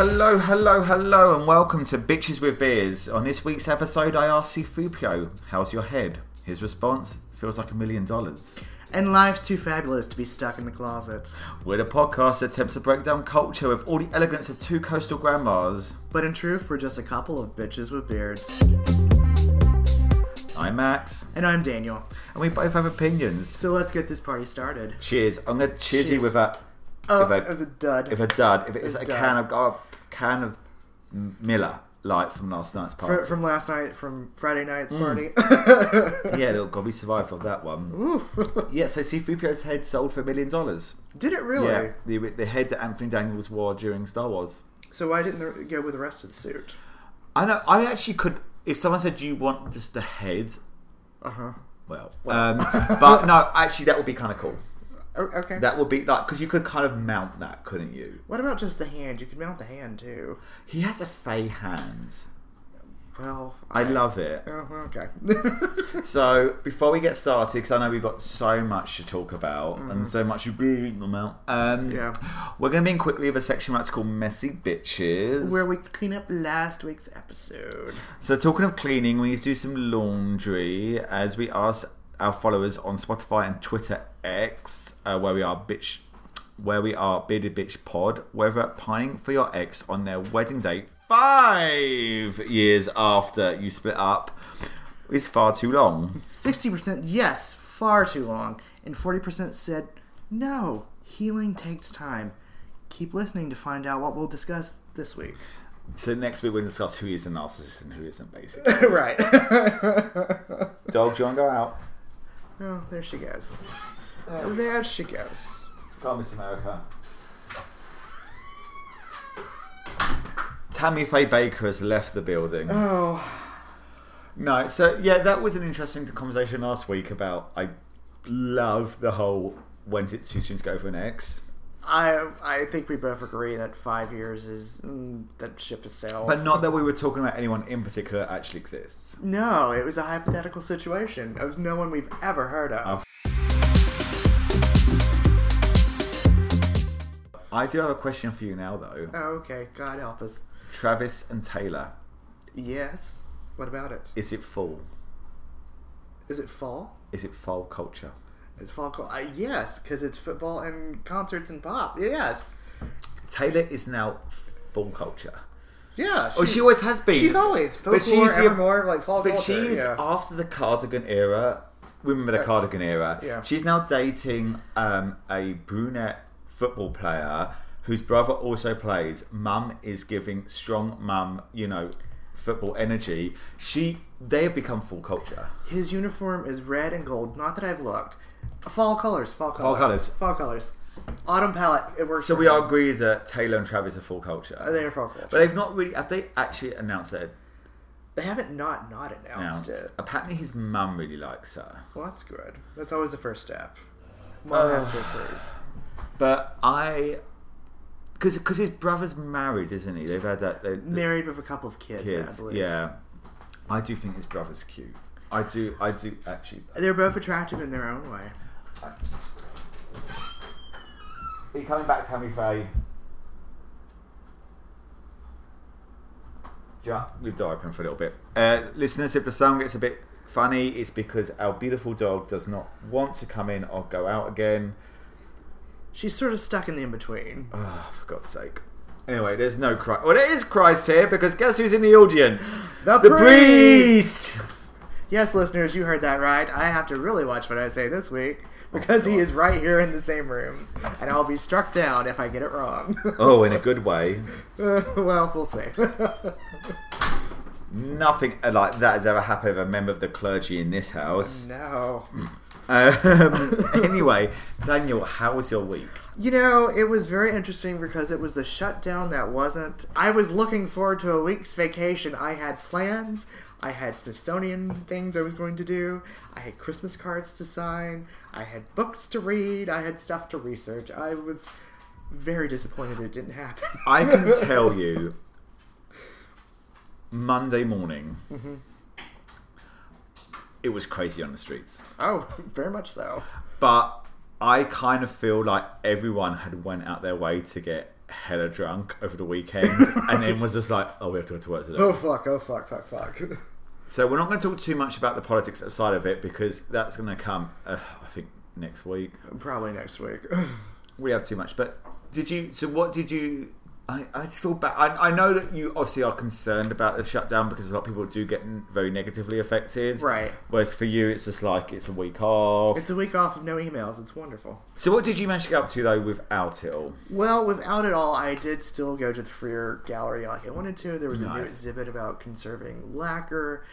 Hello, hello, hello, and welcome to Bitches with Beards. On this week's episode, I asked Threepio, how's your head? His response feels like a million dollars. And life's too fabulous to be stuck in the closet. We're the podcast that attempts to break down culture with all the elegance of two coastal grandmas. But in truth, we're just a couple of bitches with beards. I'm Max, And I'm Daniel. and we both have opinions. So let's get this party started. Cheers. I'm gonna cheers, you with a Oh, If I- that was a dud. if a dud. If it's A a can of a can of Miller Lite from last night's party. from last night, from Friday night's Mm. party. yeah, little we survived off that one. Yeah, so C-3PO's head sold for a million dollars. Did it really? Yeah, the, the head that Anthony Daniels wore during Star Wars. So why didn't they go with the rest of the suit? I know. I actually could. If someone said, "Do you want just the head?" Uh huh. Well, um, but no. Actually, that would be kind of cool. Okay. That would be like because you could kind of mount that, couldn't you? what about just the hand? You could mount the hand too. He has a fey hand. Well, I love it. Oh, okay. So before we get started, because I know we've got so much to talk about and so much to breathe about, um, Yeah. we're going to be in quickly with a section that's called "Messy Bitches." Where we clean up last week's episode. So talking of cleaning, we need to do some laundry as we ask our followers on Spotify and Twitter X, uh, where we are bitch, where we are bearded bitch pod, whether pining for your ex on their wedding date five years after you split up is far too long. 60% yes, far too long, and 40% said no, healing takes time. Keep listening to find out what we'll discuss this week. So next week we'll discuss who is a narcissist and who isn't, basically. right. Dog, do you want to go out? Oh, there she goes. There she goes. Go on, Miss America. Tammy Faye Bakker has left the building. Oh, No, so yeah, that was an interesting conversation last week about I love the whole when's it too soon to go for an ex, I I think we both agree that five years is mm, that ship has sailed. but not that we were talking about anyone in particular actually exists. no, it was a hypothetical situation of no one we've ever heard of. I do have a question for you now, though. oh, okay, God help us. Travis and Taylor, Yes. What about it? is it full? Is it fall? Is it fall culture? It's fall call. Uh, yes, because it's football and concerts and pop. Yes. Taylor is now full culture. Yeah. Oh, she always has been. She's always folklore, But she's the- evermore, like fall But culture. she's yeah. after the cardigan era. We Remember the Uh, cardigan era? yeah. She's now dating um, a brunette football player whose brother also plays. Mum is giving strong mum, you know, football energy. She they have become full culture. His uniform is red and gold. Not that I've looked. Fall colors. Fall colors. colours. Fall colors. Autumn palette. It works. So for we all agree that Taylor and Travis are full culture. Uh, They are fall culture. but they've not really. Have they actually announced that? they haven't not not announced Announced. it. Apparently, his mum really likes her. Well, that's good. That's always the first step. Mom has to approve. But I, because because his brother's married, isn't he? They've had that. They, Married with a couple of kids. I believe. Yeah, I do think his brother's cute. I do. I do actually. They're both attractive in their own way. Are you coming back, Tammy Faye? Ja, leave the door open for a little bit. Uh, listeners, if the sound gets a bit funny, it's because our beautiful dog does not want to come in or go out again. She's sort of stuck in the in between. Oh, for God's sake. Anyway, there's no Christ. Well, there is Christ here because guess who's in the audience? The priest! Yes, listeners, you heard that right. I have to really watch what I say this week because he is right here in the same room, and I'll be struck down if I get it wrong. Oh, in a good way. Uh, well, we'll see. Nothing like that has ever happened with a member of the clergy in this house. no. Um, anyway, Daniel, how was your week? You know, it was very interesting because it was the shutdown that wasn't. I was looking forward to a week's vacation. I had plans. I had Smithsonian things I was going to do. I had Christmas cards to sign. I had books to read. I had stuff to research. I was very disappointed it didn't happen. I can tell you, Monday morning, mm-hmm. it was crazy on the streets. Oh, very much so. But I kind of feel like everyone had went out their way to get hella drunk over the weekend, and then was just like, "Oh, we have to go to work today." Oh fuck! Oh fuck! Fuck! Fuck! So we're not going to talk too much about the politics side of it because that's going to come, uh, I think, next week. Probably next week. We have too much. But did you? So what did you? I, I just feel bad. I, I know that you obviously are concerned about the shutdown because a lot of people do get very negatively affected. Right. Whereas for you, it's just like it's a week off. it's a week off of no emails. It's wonderful. so what did you manage to get up to though without it all? Well, without it all, I did still go to the Freer Gallery like I wanted to. There was a new exhibit about conserving lacquer.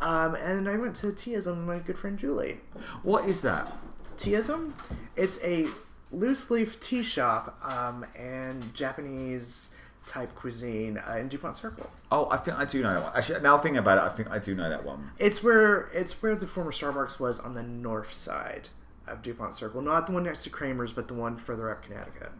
Um, and I went to Teaism with my good friend Julie. What is that? Teaism? It's a loose leaf tea shop um, and Japanese type cuisine uh, in DuPont Circle. Oh, I think I do know that one. Actually, now thinking about it, I think I do know that one. It's where it's where the former Starbucks was on the north side of DuPont Circle, not the one next to Kramer's, but the one further up Connecticut.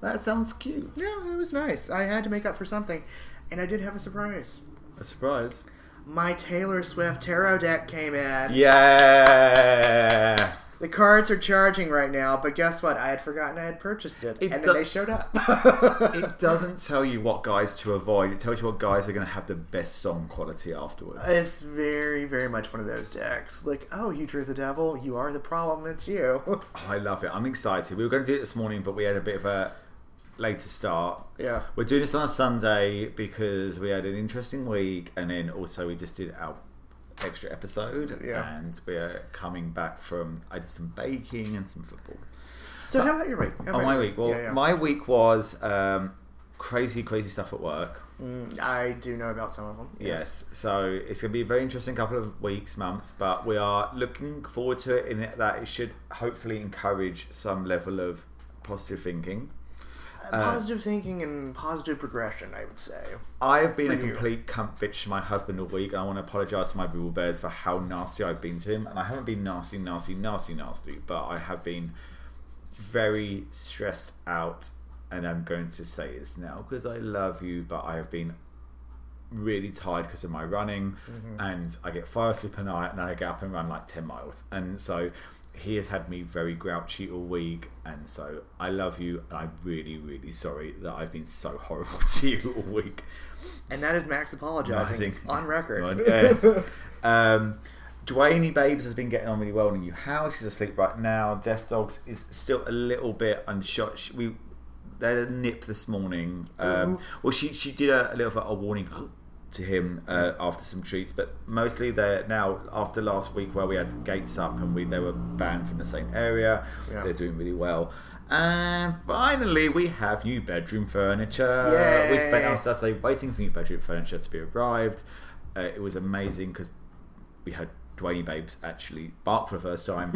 That sounds cute. Yeah, it was nice. I had to make up for something, and I did have a surprise. A surprise. My Taylor Swift tarot deck came in. Yeah. The cards are charging right now, but guess what? I had forgotten I had purchased it, It and do- then they showed up. It doesn't tell you what guys to avoid. It tells you what guys are going to have the best song quality afterwards. it's very, very much one of those decks. Like, oh, you drew the devil. You are the problem. It's you. Oh, I love it. I'm excited. We were going to do it this morning, but we had a bit of a later start. yeah. We're doing this on a Sunday because we had an interesting week, and then also we just did our extra episode. Yeah. And we're coming back from. I did some baking and some football. So how about your week? How Oh, my week. Well, Yeah, yeah. my week was um, crazy, crazy stuff at work. Mm, I do know about some of them. Yes. So it's going to be a very interesting couple of weeks, months, but we are looking forward to it in that it should hopefully encourage some level of positive thinking. Uh, positive thinking and positive progression, I would say. I've been For a you. complete cunt bitch to my husband all week, and I want to apologise to my Boo Bears for how nasty I've been to him. And I haven't been nasty, nasty, nasty, nasty, but I have been very stressed out, and I'm going to say this now because I love you, but I have been really tired because of my running, and I get fire asleep at night, and I get up and run like 10 miles. And so he has had me very grouchy all week, and so I love you, and I'm really, really sorry that I've been so horrible to you all week. And that is Max apologizing on record. Right, yes. um, Dwayne Babes has been getting on really well in the new house. He's asleep right now. Death Dogs is still a little bit unshot. We they had a nip this morning. Um, well, she she did a, a little bit of a warning to him uh, after some treats, but mostly they're now after last week where we had gates up and we they were banned from the same area. Yeah. They're doing really well. And finally, we have new bedroom furniture. We spent our Saturday waiting for new bedroom furniture to be arrived. Uh, it was amazing because we had Dwayne Babes actually bark for the first time.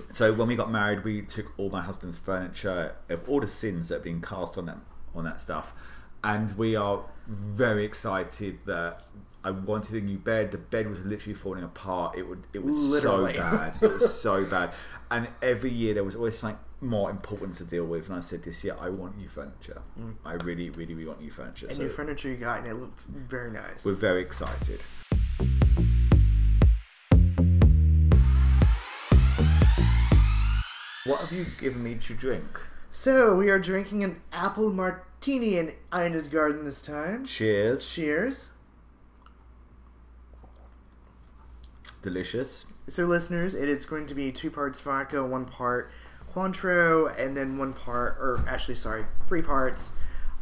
so when we got married, we took all my husband's furniture of all the sins that have been cast on that on that stuff, and we are very excited that. I wanted a new bed. The bed was literally falling apart. It would. It was Literally. so bad. It was so bad. And every year there was always something more important to deal with. And I said, this year I want new furniture. Mm. I really, really, really want new furniture. and so new furniture you got, and it looks very nice. we're very excited. What have you given me to drink? So we are drinking an apple martini in Ina's garden this time. Cheers. Cheers. Delicious. So listeners, it is going to be two parts vodka, one part Cointreau, and then one part, or actually, sorry, three parts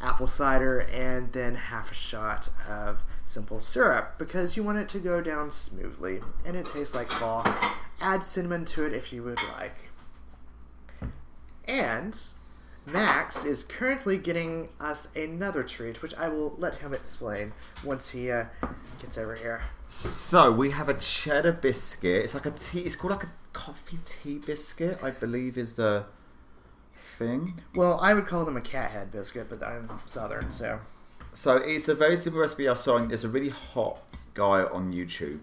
apple cider, and then half a shot of simple syrup because you want it to go down smoothly and it tastes like fall. Add cinnamon to it if you would like. And Max is currently getting us another treat, which I will let him explain once he uh, gets over here. So we have a cheddar biscuit. It's like a tea. It's called like a coffee tea biscuit. I believe is the thing. Well, I would call them a cat head biscuit, but I'm southern, so. So it's a very simple recipe I saw. and There's a really hot guy on YouTube.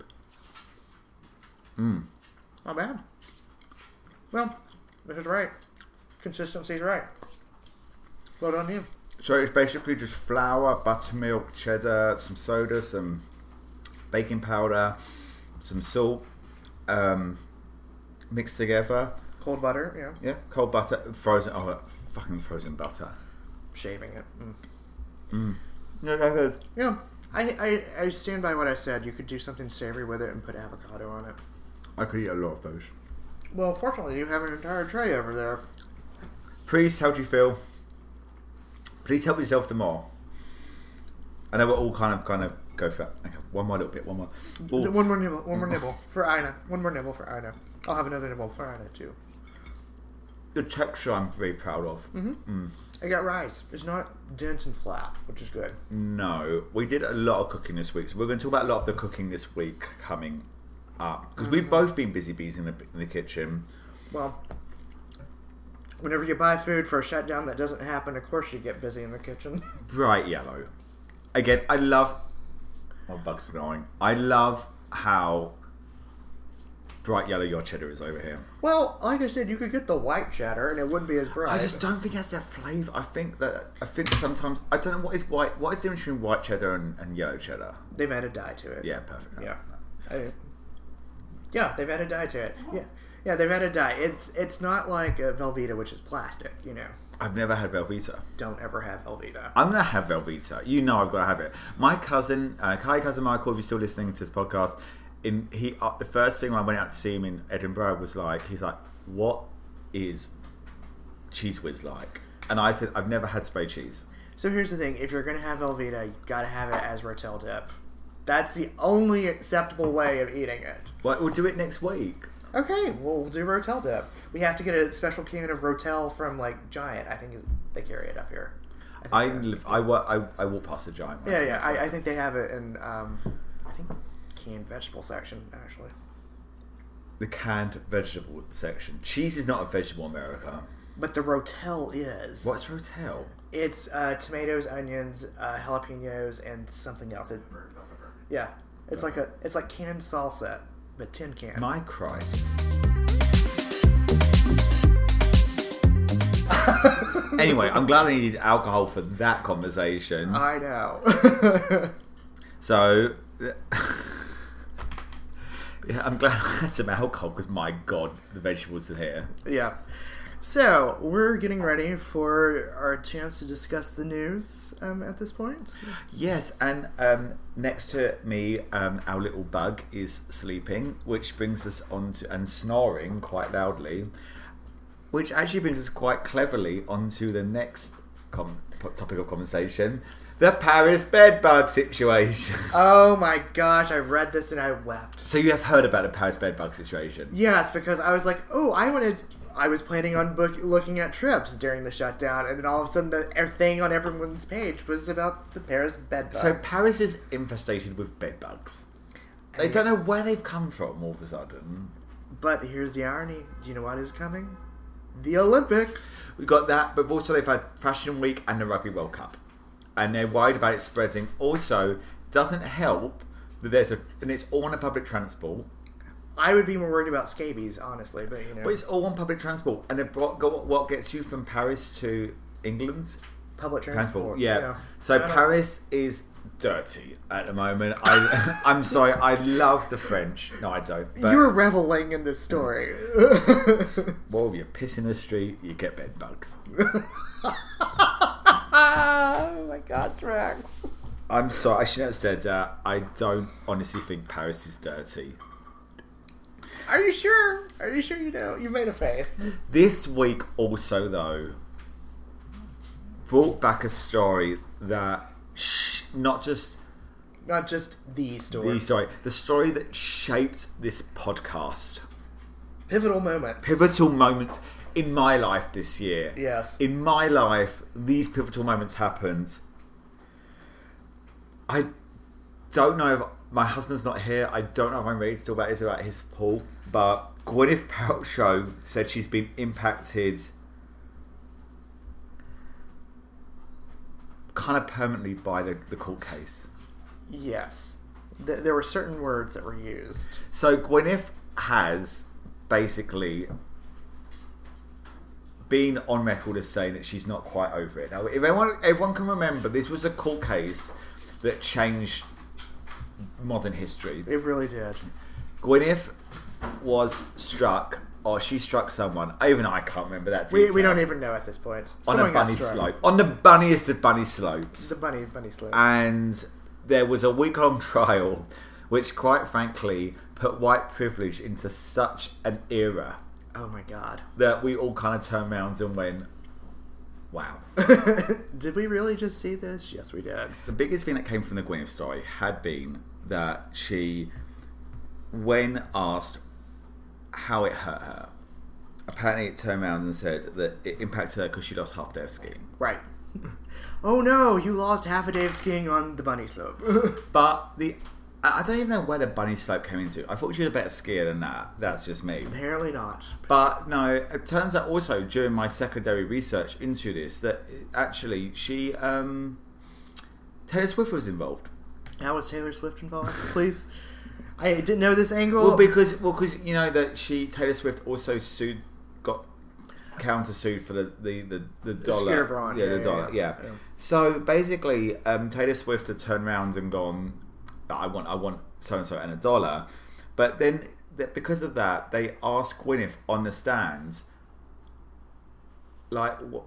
Hmm. Not bad. Well, this is right. Consistency's right. Well done, you. So it's basically just flour, buttermilk, cheddar, some soda, some baking powder, some salt, um, mixed together. Cold butter, yeah. Yeah, cold butter, frozen. Oh, fucking frozen butter. Shaving it. Mm. No, no, no. Yeah. I, I, I stand by what I said. You could do something savory with it and put avocado on it. I could eat a lot of those. Well, fortunately, you have an entire tray over there. Priest, how do you feel? Please help yourself to more. I know we're all kind of kind of go for it. Okay, one more little bit, one more. Ooh. One more nibble. One more mm. nibble for Ina. One more nibble for Ina. I'll have another nibble for Ina too. The texture I'm very proud of. Mm-hmm. Mm. I got rice. It's not dense and flat, which is good. No, we did a lot of cooking this week, so we're going to talk about a lot of the cooking this week coming up because we've mm-hmm. both been busy bees in the in the kitchen. Well, whenever you buy food for a shutdown that doesn't happen, of course you get busy in the kitchen. Bright yellow. Again, I love. My bug's snoring. I love how bright yellow your cheddar is over here. well, like I said, you could get the white cheddar and it wouldn't be as bright. I just don't think that's their flavour. I think that I think sometimes I don't know what is white. What is the difference between white cheddar and, and yellow cheddar? They've added dye to it. Yeah, perfect. Yeah. I- yeah, they've added dye to it. Yeah. Yeah, they've added dye. It's it's not like a Velveeta, which is plastic. You know, I've never had Velveeta. don't ever have Velveeta. I'm gonna have Velveeta. You know I've got to have it. My cousin, uh, Kai cousin Michael, if you're still listening to this podcast, in he uh, the first thing when I went out to see him in Edinburgh was like he's like, what is Cheez Whiz like? And I said I've never had spray cheese. So here's the thing: if you're gonna have Velveeta, you gotta have it as Rotel dip. That's the only acceptable way of eating it. Well, we'll do it next week. Okay, well, we'll do Rotel dip. We have to get a special can of Rotel from like Giant. I think is, they carry it up here. I think so. live. I work. I, I walk past the giant. Yeah, yeah. I, I think they have it in. Um, I think canned vegetable section actually. the canned vegetable section. Cheese is not a vegetable, America. But the Rotel is. What's Rotel? It's uh, tomatoes, onions, uh, jalapenos, and something else. It, yeah, it's like a it's like canned salsa, but tin can. My Christ. anyway, I'm glad I needed alcohol for that conversation. I know. So, yeah, I'm glad I had some alcohol because my God, the vegetables are here. yeah. So we're getting ready for our chance to discuss the news um, at this point. Yes, and um, next to me, um, our little bug is sleeping, which brings us on to, and snoring quite loudly, which actually brings us quite cleverly onto the next com- topic of conversation the Paris bedbug situation. Oh my gosh! I read this and I wept. so, you have heard about the Paris bedbug situation? Yes, because I was like, oh, I wanted. I was planning on book, looking at trips during the shutdown, and then all of a sudden, the thing on everyone's page was about the Paris bed bugs. So, Paris is infestated with bedbugs. They don't know where they've come from all of a sudden. but here's the irony. Do you know what is coming? The Olympics. We've got that, but also they've had Fashion Week and the Rugby World Cup, and they're worried about it spreading. Also, doesn't help that there's a and it's all on a public transport, I would be more worried about scabies, honestly, but you know, but it's all on public transport. And it brought, go, what gets you from Paris to England? public Transport. transport. Yeah. So I don't- Paris is dirty at the moment. I I'm sorry. I love the French. No, I don't. But, you were reveling in this story. well, you piss in the street, you get bed bugs. oh my god, Rex. I'm sorry. I shouldn't have said that. I don't honestly think Paris is dirty. Are you sure? Are you sure you know? You made a face. This week also though brought back a story that sh- not just Not just the story. the story, the story that shaped this podcast. Pivotal moments. Pivotal moments in my life this year. Yes. In my life, these pivotal moments happened. I don't know if my husband's not here. I don't know if I'm ready to talk about this about his pool, but Gwyneth Paltrow said she's been impacted kind of permanently by the, the court case. Yes. Th- there were certain words that were used. So Gwyneth has basically been on record as saying that she's not quite over it. Now, if everyone, everyone can remember, this was a court case that changed modern history. It really did. Gwyneth was struck or she struck someone. Even I can't remember that. We, we don't even know at this point. on Someone a got bunny struck. slope, on the bunniest of bunny slopes, The bunny bunny slope. and there was a week long trial, which quite frankly put white privilege into such an era oh my god. that we all kind of turned around and went, "Wow." did we really just see this? Yes, we did. The biggest thing that came from the Gwyneth story had been that she, when asked how it hurt her, apparently it turned around and said that it impacted her because she lost half a day of skiing. Right. Oh no, you lost half a day of skiing on the bunny slope. But the I don't even know where the bunny slope came into. I thought she was a better skier than that. That's just me. Apparently not. But no, it turns out also during my secondary research into this that actually she um, Taylor Swift was involved. How was Taylor Swift involved? Please. I didn't know this angle. Well, because well, because you know that she Taylor Swift also sued, got counter sued for the the the, the dollar. Braun, Yeah, yeah, the dollar. yeah. Yeah. Yeah. So basically, um, Taylor Swift had turned around and gone, "I want, I want so and so and a dollar," but then that because of that, they ask Gwyneth on the stands, like, wh-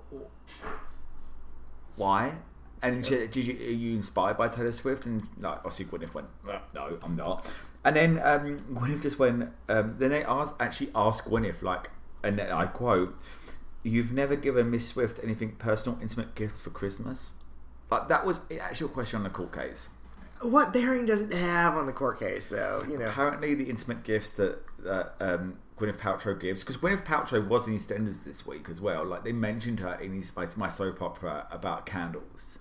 why? And she, did you, are you inspired by Taylor Swift? And like, obviously Gwyneth went, "Uh, no, I'm not. And then um, Gwyneth just went. Um, then they asked, actually asked Gwyneth, like, and I quote, "You've never given Miss Swift anything personal, intimate gift for Christmas." Like that was an actual question on the court case. What bearing does it have on the court case, though? You know. Apparently, the intimate gifts that, that um, Gwyneth Paltrow gives, because Gwyneth Paltrow was in EastEnders this week as well. Like they mentioned her in East, my, my soap opera about candles.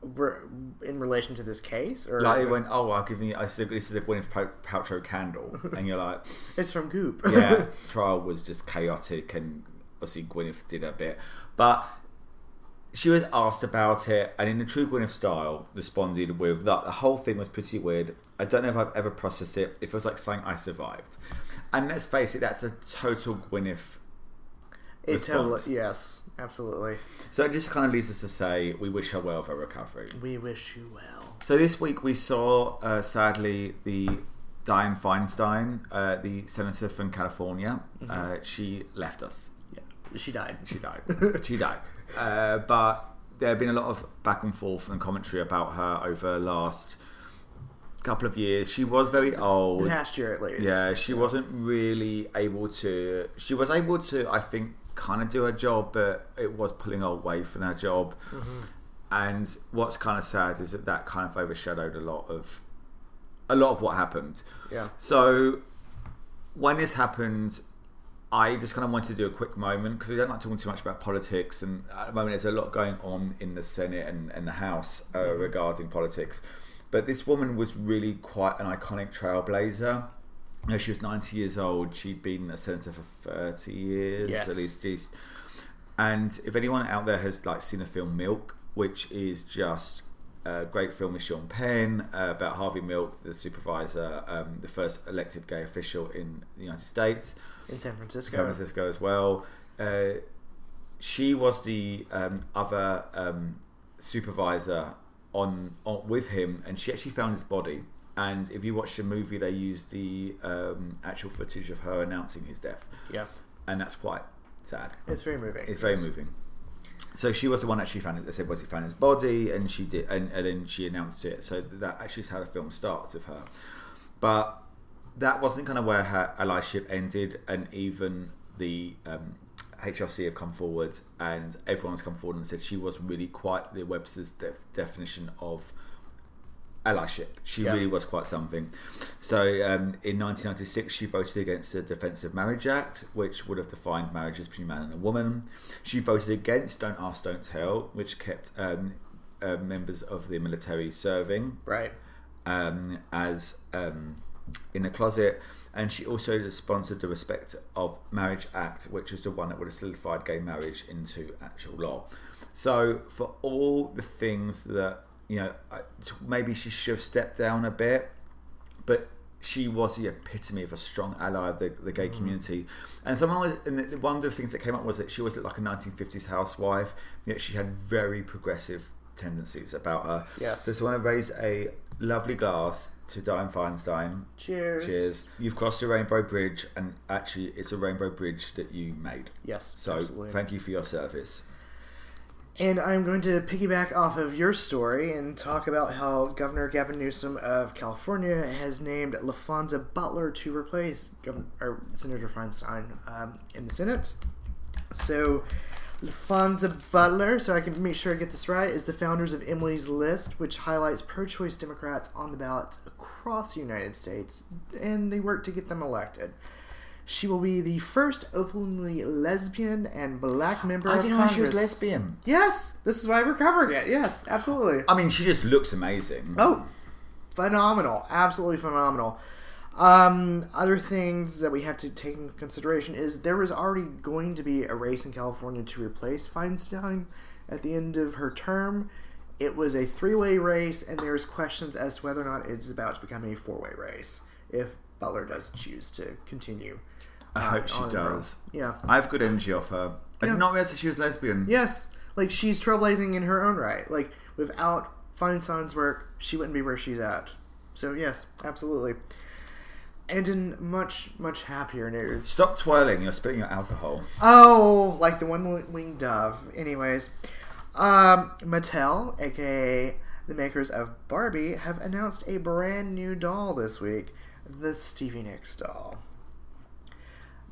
In relation to this case, or Like they went, "Oh, I'll give you." I said, "This is a Gwyneth Paltrow candle," and you're like, it's from Goop. "Yeah." trial was just chaotic, and obviously Gwyneth did a bit, but she was asked about it, and in the true Gwyneth style, responded with that the whole thing was pretty weird. I don't know if I've ever processed it. It feels like something I survived, and let's face it, that's a total Gwyneth. it totally. Yes, absolutely. So it just kind of leads us to say we wish her well for recovery. We wish you well. So this week we saw, uh, sadly, the Dianne Feinstein, uh, the senator from California. Uh, she left us. She died. She died. she died. Uh, but there have been a lot of back and forth and commentary about her over the last couple of years. She was very old. Last year, at least. Yeah, she wasn't really able to. She was able to, I think, kind of do her job, but it was pulling her away from her job. And what's kind of sad is that that kind of overshadowed a lot of a lot of what happened. Yeah. So when this happened, I just kind of wanted to do a quick moment because we don't like talking too much about politics, and at the moment there's a lot going on in the Senate and, and the House uh, regarding politics. But this woman was really quite an iconic trailblazer. You know, she was 90 years old. She'd been a senator for 30 years Yes. at least. least. And if anyone out there has like seen the film Milk, which is just a great film with Sean Penn uh, about Harvey Milk, the supervisor, um, the first elected gay official in the United States, In San Francisco. San Francisco as well. Uh, she was the um, other um, supervisor on, on with him, and she actually found his body. And if you watch the movie, they use the um, actual footage of her announcing his death, Yeah. and that's quite sad. It's very moving. It's very moving. So she was the one that actually found it. They said was he found his body, and she did, and, and then she announced it. So that actually is how the film starts with her. But that wasn't kind of where her allyship ended, and even the um, HRC have come forward, and everyone's come forward and said she was really quite the Webster's de- definition of allyship. She Yeah. really was quite something. So um, in 1996, she voted against the Defence of Marriage Act, which would have defined marriages between a man and a woman. She voted against Don't Ask, Don't Tell, which kept um, uh, members of the military serving Right. um, as um, in the closet. And she also sponsored the Respect of Marriage Act, which was the one that would have solidified gay marriage into actual law. So, for all the things that, you know, maybe she should have stepped down a bit, but she was the epitome of a strong ally of the, the gay mm. community. And someone was, and the- one of the things that came up was that she was looked like a 1950s housewife, yet she had very progressive tendencies about her. Yes. So I want to raise a lovely glass to Dianne Feinstein. Cheers. Cheers. You've crossed a rainbow bridge, and actually, it's a rainbow bridge that you made. Yes. So, absolutely. thank you for your service. And I'm going to piggyback off of your story and talk about how Governor Gavin Newsom of California has named Laphonza Butler to replace Governor, or Senator Feinstein um, in the Senate. So, Laphonza Butler, so I can make sure I get this right, is the founders of Emily's List, which highlights pro choice Democrats on the ballots across the United States, and they work to get them elected. She will be the first openly lesbian and black oh, member I of didn't know she was lesbian. Yes, this is why we're covering it. Yes, absolutely. I mean, she just looks amazing. Oh, phenomenal! Absolutely phenomenal. Um, other things that we have to take into consideration is there was already going to be a race in California to replace Feinstein at the end of her term. It was a three-way race, and there's questions as to whether or not it's about to become a four-way race if Butler does choose to continue. I uh, hope she on and on. does. Yeah. I have good energy off her. I Yeah. did not realize that she was lesbian. Yes, like she's trailblazing in her own right. Like without Feinstein's work, she wouldn't be where she's at. So yes, absolutely. And in much much happier news, Stop twirling. You're spitting your alcohol. oh, like the one winged dove. Anyways, um, Mattel, aka the makers of Barbie, have announced a brand new doll this week, the Stevie Nicks doll.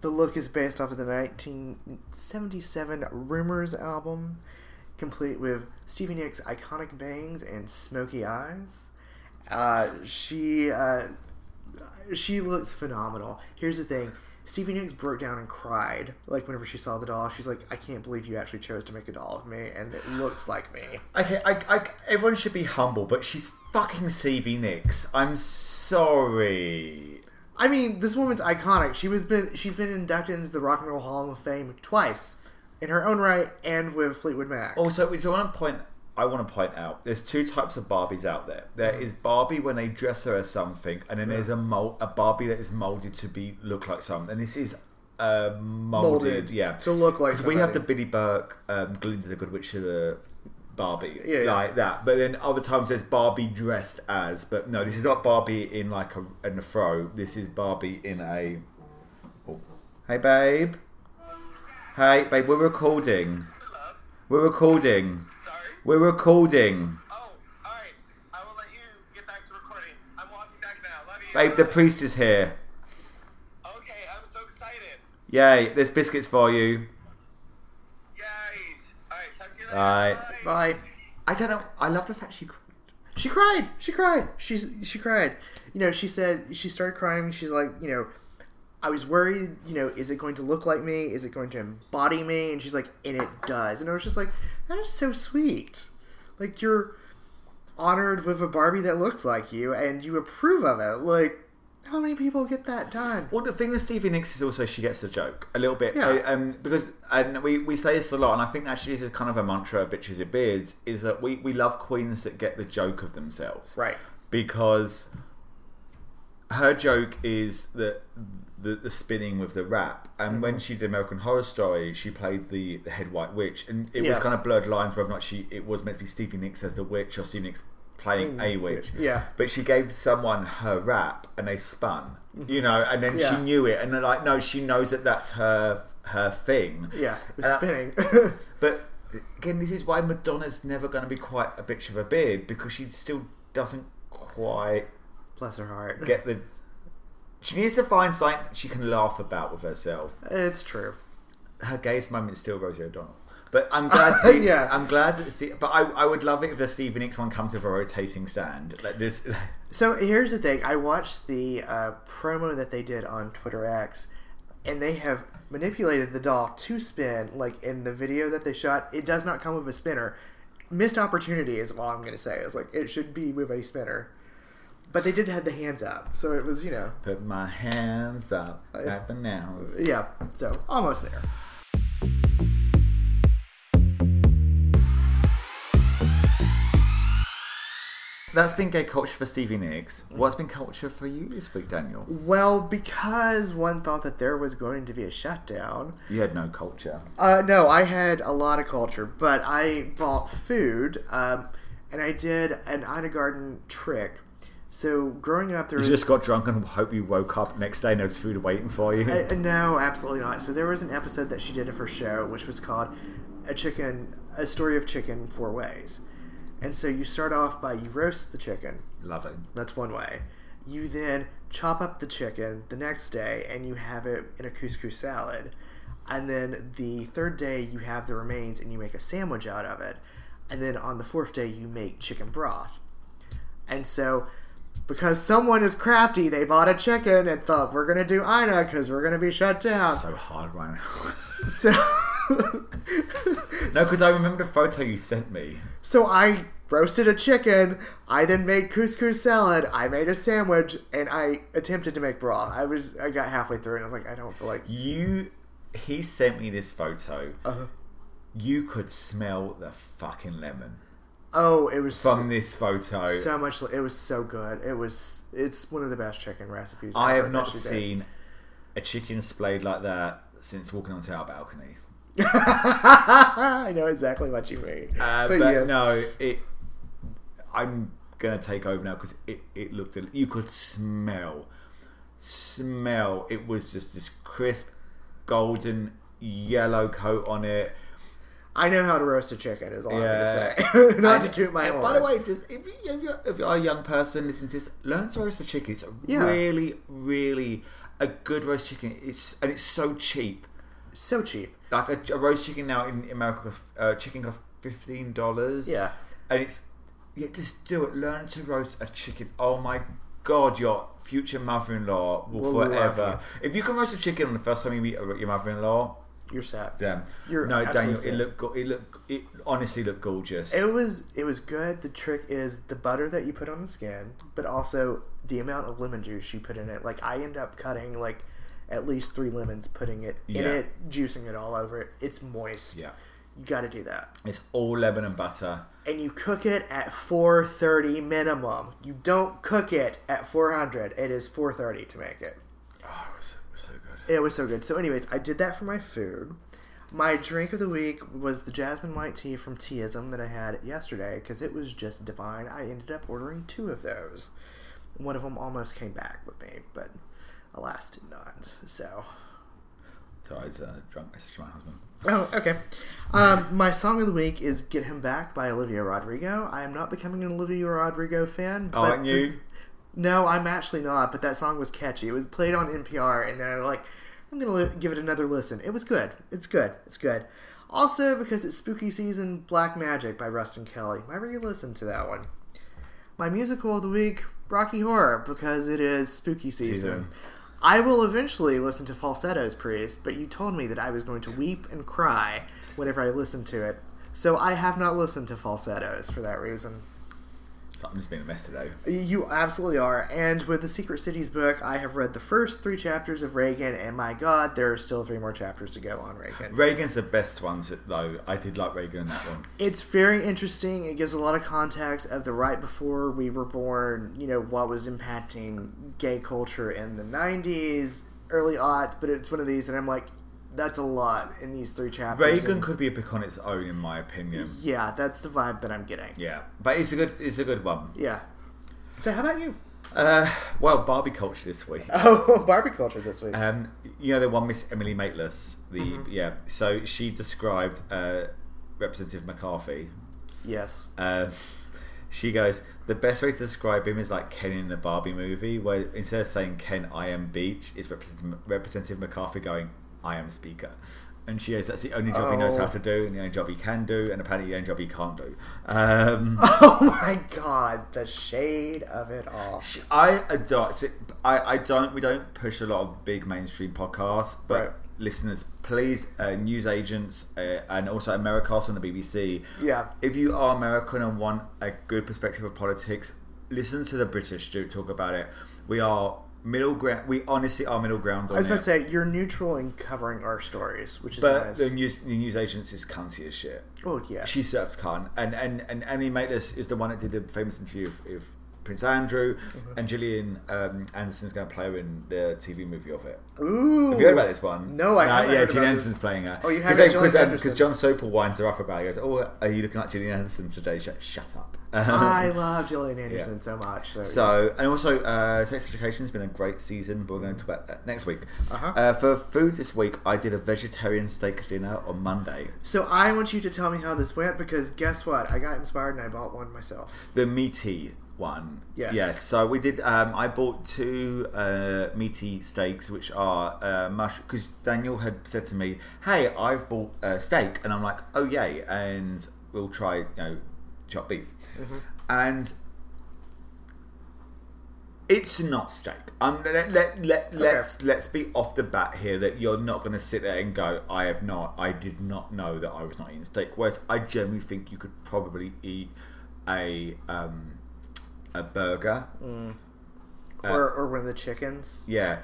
The look is based off of the 1977 Rumors album, complete with Stevie Nicks' iconic bangs and smoky eyes. Uh, she uh, she looks phenomenal. Here's the thing. Stevie Nicks broke down and cried like whenever she saw the doll. She's like, "I can't believe you actually chose to make a doll of me, and it looks like me." Okay, I, I, everyone should be humble, but she's fucking Stevie Nicks. I'm sorry. I mean, this woman's iconic. She was been she's been inducted into the Rock and Roll Hall of Fame twice, in her own right, and with Fleetwood Mac. Also, so I want to point. I want to point out there's two types of Barbies out there. There is Barbie when they dress her as something, and then there's a mold, a Barbie that is molded to be look like something. And this is uh, molded, Molded yeah, to look like 'Cause we have the somebody. Billie Burke, um, Glinda the Good Witch of the Barbie, Yeah, yeah. like that. But then other times there's Barbie dressed as. But no, this is not Barbie in like a in a fro. This is Barbie in a. Oh. Hey, babe. Hey, babe. We're recording. We're recording. Sorry. We're recording. Oh, alright. I will let you get back to recording. I'm walking back now. Love you. Babe, the priest is here. Okay, I'm so excited. Yay, there's biscuits for you. Yay. Alright, talk to you later. Alright. Bye. I don't know. I love the fact she. cried. She cried. She cried. She's she cried. You know, she said she started crying. She's like, you know, I was worried. You know, is it going to look like me? Is it going to embody me? And she's like, and it does. And I was just like, that is so sweet. Like you're honored with a Barbie that looks like you, and you approve of it. Like, how many people get that done? Well, the thing with Stevie Nicks is also she gets the joke a little bit, Yeah. Uh, um, because and we, we say this a lot, and I think actually this is kind of a mantra of bitches and beards is that we, we love queens that get the joke of themselves, Right. Because her joke is that the, the spinning with the wrap, and Mm-hmm. when she did American Horror Story, she played the, the head white witch, and it was kind of blurred lines whether or not she it was meant to be Stevie Nicks as the witch or Stevie Nicks playing a witch, Yeah. but she gave someone her wrap and they spun, you know, and then she knew it, and they're like, no, she knows that that's her her thing. Yeah, it was And I- spinning. But again, this is why Madonna's never going to be quite a bitch of a beard because she still doesn't quite Bless her heart. get the. She needs to find something she can laugh about with herself. It's true. Her gayest moment is still Rosie O'Donnell. But I'm glad. To see, Yeah. I'm glad to see. But I, I would love it if the Stevie Nicks one comes with a rotating stand like this. So here's the thing: I watched the uh, promo that they did on Twitter X, and they have manipulated the doll to spin. Like in the video that they shot, it does not come with a spinner. Missed opportunity is all I'm going to say. Is like it should be with a spinner, but they did have the hands up, so it was you know Put my hands up like the nails. yeah. So almost there. That's been gay culture for Stevie Nicks. What's been culture for you this week, Daniel? Well, because one thought that there was going to be a shutdown, You had no culture. Uh, no, I had a lot of culture, but I bought food, um, and I did an Ina Garten trick. So growing up, there You was just got drunk and hope you woke up next day and there's food waiting for you. Uh, no, absolutely not. So there was an episode that she did of her show, which was called "A Chicken, A Story of Chicken Four Ways." And so you start off by you roast the chicken. Love it. That's one way. You then chop up the chicken the next day, and you have it in a couscous salad. And then the third day, you have the remains, and you make a sandwich out of it. And then on the fourth day, you make chicken broth. And so, because someone is crafty, they bought a chicken and thought we're gonna do Ina because we're gonna be shut down. So hard right now. So, no, because I remember the photo you sent me. so I roasted a chicken. I then made couscous salad. I made a sandwich, and I attempted to make broth. I was I got halfway through, and I was like, I don't feel like. You, he sent me this photo. Uh, You could smell the fucking lemon oh, it was from this photo. so much. It was so good. It was. It's one of the best chicken recipes. I have not did. seen a chicken splayed like that since walking onto our balcony. I know exactly what you mean. Uh, but but yes. no, it. I'm gonna take over now because it, it looked. You could smell, smell. It was just this crisp, golden yellow coat on it. I know how to roast a chicken. Is all Yeah. I'm gonna say. not And- to toot my horn. By the way, just if, you, if, you're, if you're a young person listening to this, learn to roast a chicken. It's Yeah. really, really a good roast chicken. It's and it's so cheap. so cheap. Like a, a roast chicken now in America, costs, uh, chicken costs fifteen dollars. Yeah. and it's yeah, just do it. Learn to roast a chicken. Oh my god, your future mother-in-law will, Will forever. If you can roast a chicken on the first time you meet your mother-in-law, You're set. damn. You're no, Daniel, it looked go- it looked it honestly looked gorgeous. It was it was good. The trick is the butter that you put on the skin, but also the amount of lemon juice you put in it. Like I end up cutting like at least three lemons, putting it in Yeah. it, juicing it all over it. It's moist. yeah, You got to do that. it's all lemon and butter. And you cook it at 430 minimum. You don't cook it at 400. It is 430 to make it. Oh, it was, it was so good. So anyways, I did that for my food. My drink of the week was the jasmine white tea from Teaism that I had yesterday because it was just divine. I ended up ordering two of those. One of them almost came back with me, but alas, did not. So, So I was uh, drunk message to my husband. oh, okay. Um, my song of the week is "Get Him Back" by Olivia Rodrigo. I am not becoming an Olivia Rodrigo fan. Oh, but you? No, I'm actually not. But that song was catchy. It was played on NPR, and then I like, I'm gonna li- give it another listen. It was good. It's good. It's good. Also, because it's spooky season, Black Magic by Ruston Kelly. Why were you listen to that one? My musical of the week, Rocky Horror, because it is spooky season. Season. I will eventually listen to Falsettos Priest, but you told me that I was going to weep and cry whenever I listened to it. So I have not listened to Falsettos for that reason. So I'm just being a mess today. You absolutely are. And with the Secret Cities book, I have read the first three chapters of Reagan, and my God, there are still three more chapters to go on Reagan. Reagan's the best ones though. I did like Reagan in that one. It's very interesting. It gives a lot of context of the right before we were born, you know, what was impacting gay culture in the 90s, early aughts, but it's one of these, and I'm like, that's a lot in these three chapters. Reagan and- could be a book on its own, in my opinion. Yeah, that's the vibe that I'm getting. Yeah, but it's a good, it's a good one. Yeah. So, how about you? Uh, well, Barbie culture this week. Oh, Barbie culture this week. Um, you know the one Miss Emily Maitlis. The Mm-hmm. yeah. So she described uh, Representative McCarthy. yes. Uh, she goes, the best way to describe him is like Ken in the Barbie movie, where instead of saying Ken, I am Beach, it's Representative, Representative McCarthy going, I am Speaker. And she goes, that's the only job he knows Oh. how to do, and the only job he can do, and apparently the only job he can't do. Um, Oh my god, the shade of it all. I so I, I don't. We don't push a lot of big mainstream podcasts, but Right. listeners, please, uh, news agents, uh, and also Americast on the BBC. Yeah. If you are American and want a good perspective of politics, listen to the British do talk about it. We are middle ground. We honestly are middle ground on I was going to say, you're neutral in covering our stories, which is but nice. the news the news agents is cunty as shit. oh, yeah. She serves cunt, and and and Annie Maitlis is the one that did the famous interview with Prince Andrew, and Gillian um, Anderson's going to play her in the TV movie of it. Ooh. Have you heard about this one? No, I haven't Yeah, heard Gillian Anderson's playing her. Oh, you Because haven't, they- Gillian Because um, Jon Sopel winds her up about it. He goes, "Oh, are you looking like Gillian Anderson today?" Shut, shut up. I love Gillian Anderson Yeah. so much. So, So, and also, uh, Sex Education has been a great season, but we're going to talk about that next week. Uh-huh. Uh, for food this week, I did a vegetarian steak dinner on Monday. so I want you to tell me how this went because guess what? I got inspired and I bought one myself. The meaty one. Yes. Yes. So we did. Um, I bought two uh, meaty steaks, which are uh, mush. Because Daniel had said to me, "Hey, I've bought a steak," and I'm like, "Oh yay!" And we'll try, you know, chopped beef. Mm-hmm. And it's not steak. Um, let, let, let, let's let's be off the bat here that you're not going to sit there and go, I have not, I did not know that I was not eating steak. Whereas I generally think you could probably eat a um, a burger. Uh, or, or one of the chickens. Yeah.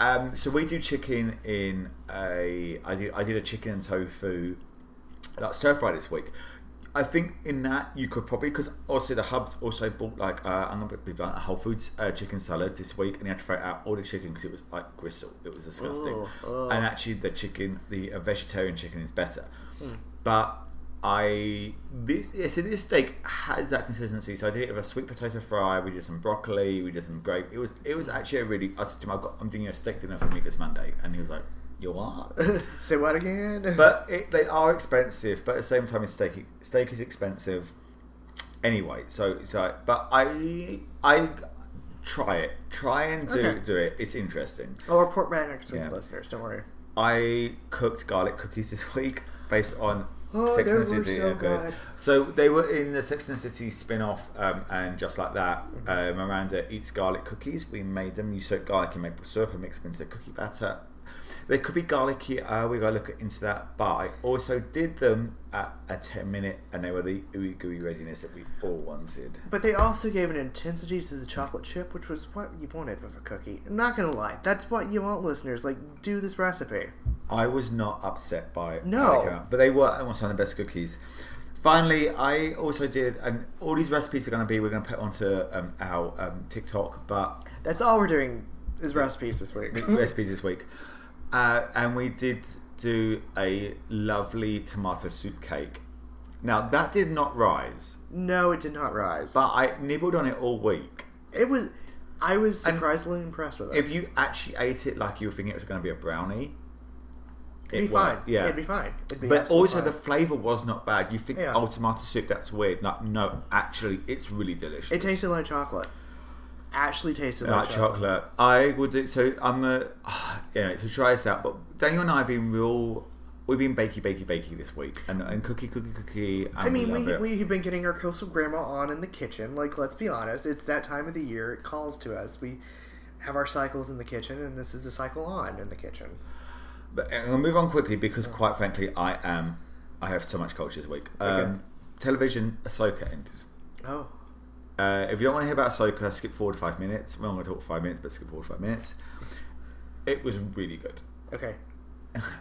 Um, so we do chicken in a. I did I did a chicken and tofu like stir fry this week. I think in that you could probably because also the hubs also bought like uh, I'm gonna be blunt, a Whole Foods uh, chicken salad this week, and you had to throw out all the chicken because it was like gristle. It was disgusting. Oh, oh. And actually, the chicken, the uh, vegetarian chicken, is better. Hmm. But I this yeah, so this steak has that consistency. So I did it with a sweet potato fry. We did some broccoli. We did some grape. It was it was actually a really. I said to him, I've got, I'm doing a steak dinner for me this Monday, and he was like, "You what?" Say what again? but it, they are expensive. But at the same time, steak. Steak is expensive. Anyway, so so but I I try it. Try and do Okay. do it. It's interesting. I'll report back next week, Yeah. listeners. Don't worry. I cooked garlic cookies this week based on Oh, Sex they and the City. so good. So they were in the Sex and the City spin off, um, and just like that, uh, Miranda eats garlic cookies. We made them. You soak garlic in maple syrup and mix them into the cookie batter. They could be garlicky. Uh, we got to look into that. But I also did them at a 10 minute, and they were the ooey gooey readiness that we all wanted. But they also gave an intensity to the chocolate chip, which was what you wanted with a cookie. I'm not gonna lie, that's what you want, listeners. Like, do this recipe. I was not upset by it. No. how they came out, but they were almost some of the best cookies. Finally, I also did, and all these recipes are going to be we're going to put onto um, our um, TikTok, but That's all we're doing is recipes this week. recipes this week, uh, and we did do a lovely tomato soup cake. Now that did not rise, no, it did not rise. but I nibbled on it all week. It was. I was And surprisingly impressed with it. If you actually ate it like you were thinking it was going to be a brownie, It'd it be fine. worked. Yeah, it'd be fine. It'd be But absolutely also fine. the flavour was not bad. You think, Yeah. oh, tomato soup, that's weird. Like, no, actually, it's really delicious. It tasted like chocolate. Actually tasted like like, chocolate. I would do so. I'm gonna, yeah, to try this out. But Daniel and I have been real. We've been bakey, bakey, bakey this week, and, and cookie, cookie, cookie. I mean, we, we, we've been getting our coastal grandma on in the kitchen. Like, let's be honest, it's that time of the year. It calls to us. We have our cycles in the kitchen, and this is a cycle on in the kitchen. But I'm gonna move on quickly because, quite frankly, I am. I have so much culture this week. Um, Okay. Television, Ahsoka ended. Oh, Uh, if you don't want to hear about Ahsoka, skip forward five minutes. We're not going to talk five minutes, but skip forward five minutes. It was really good. okay.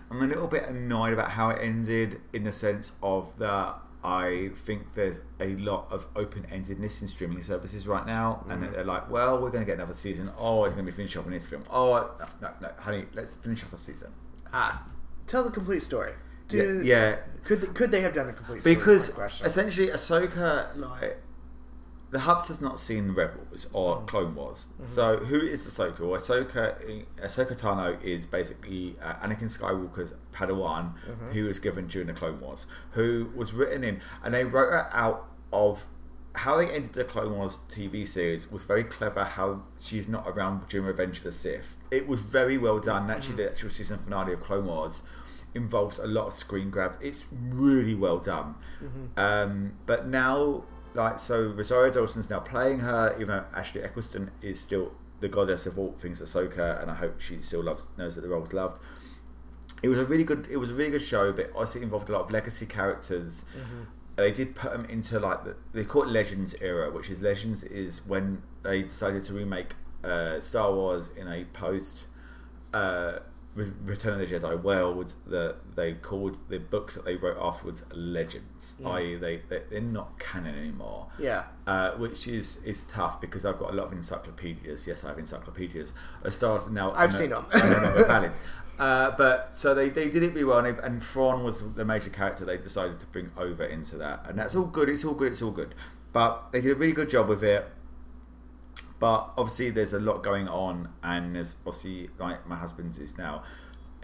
I'm a little bit annoyed about how it ended in the sense of that I think there's a lot of open endedness in streaming services right now, and they're like, well, we're going to get another season. Oh, it's going to be finished off in this film. Oh, no, no, no, honey, let's finish off a season. Ah, tell the complete story. Yeah, Do, yeah, Could they, could they have done the complete story? because That's my question. essentially Ahsoka, like, the Hubs has not seen the Rebels or Mm. Clone Wars. Mm-hmm. So who is Ahsoka? Well, Ahsoka, Ahsoka Tano is basically uh, Anakin Skywalker's Padawan, Mm-hmm. who was given during the Clone Wars, who was written in, and they wrote her out of how they ended the Clone Wars TV series was very clever. How she's not around during Revenge of the Sith. It was very well done. Mm-hmm. Actually, the actual season finale of Clone Wars involves a lot of screen grabs. It's really well done. Mm-hmm. Um, but now, like, so Rosario Dawson's now playing her, even though Ashley Eckstein is still the goddess of all things Ahsoka, and I hope she still loves knows that the role's loved. It was a really good. It was a really good show, but also it involved a lot of legacy characters. They did put them into like the, they call it Legends era, which is Legends is when they decided to remake uh, Star Wars in a post uh, Re- Return of the Jedi world that they called the books that they wrote afterwards legends, i.e., they, they they're not canon anymore. Yeah. Uh, which is is tough because I've got a lot of encyclopedias. Yes, I have encyclopedias. As far as now, I've seen them. I don't know they're valid. Uh, but so they, they did it really well, and, they, and Thrawn was the major character they decided to bring over into that, and that's all good. It's all good. It's all good. But they did a really good job with it. But obviously, there's a lot going on, and there's obviously like my husband is now.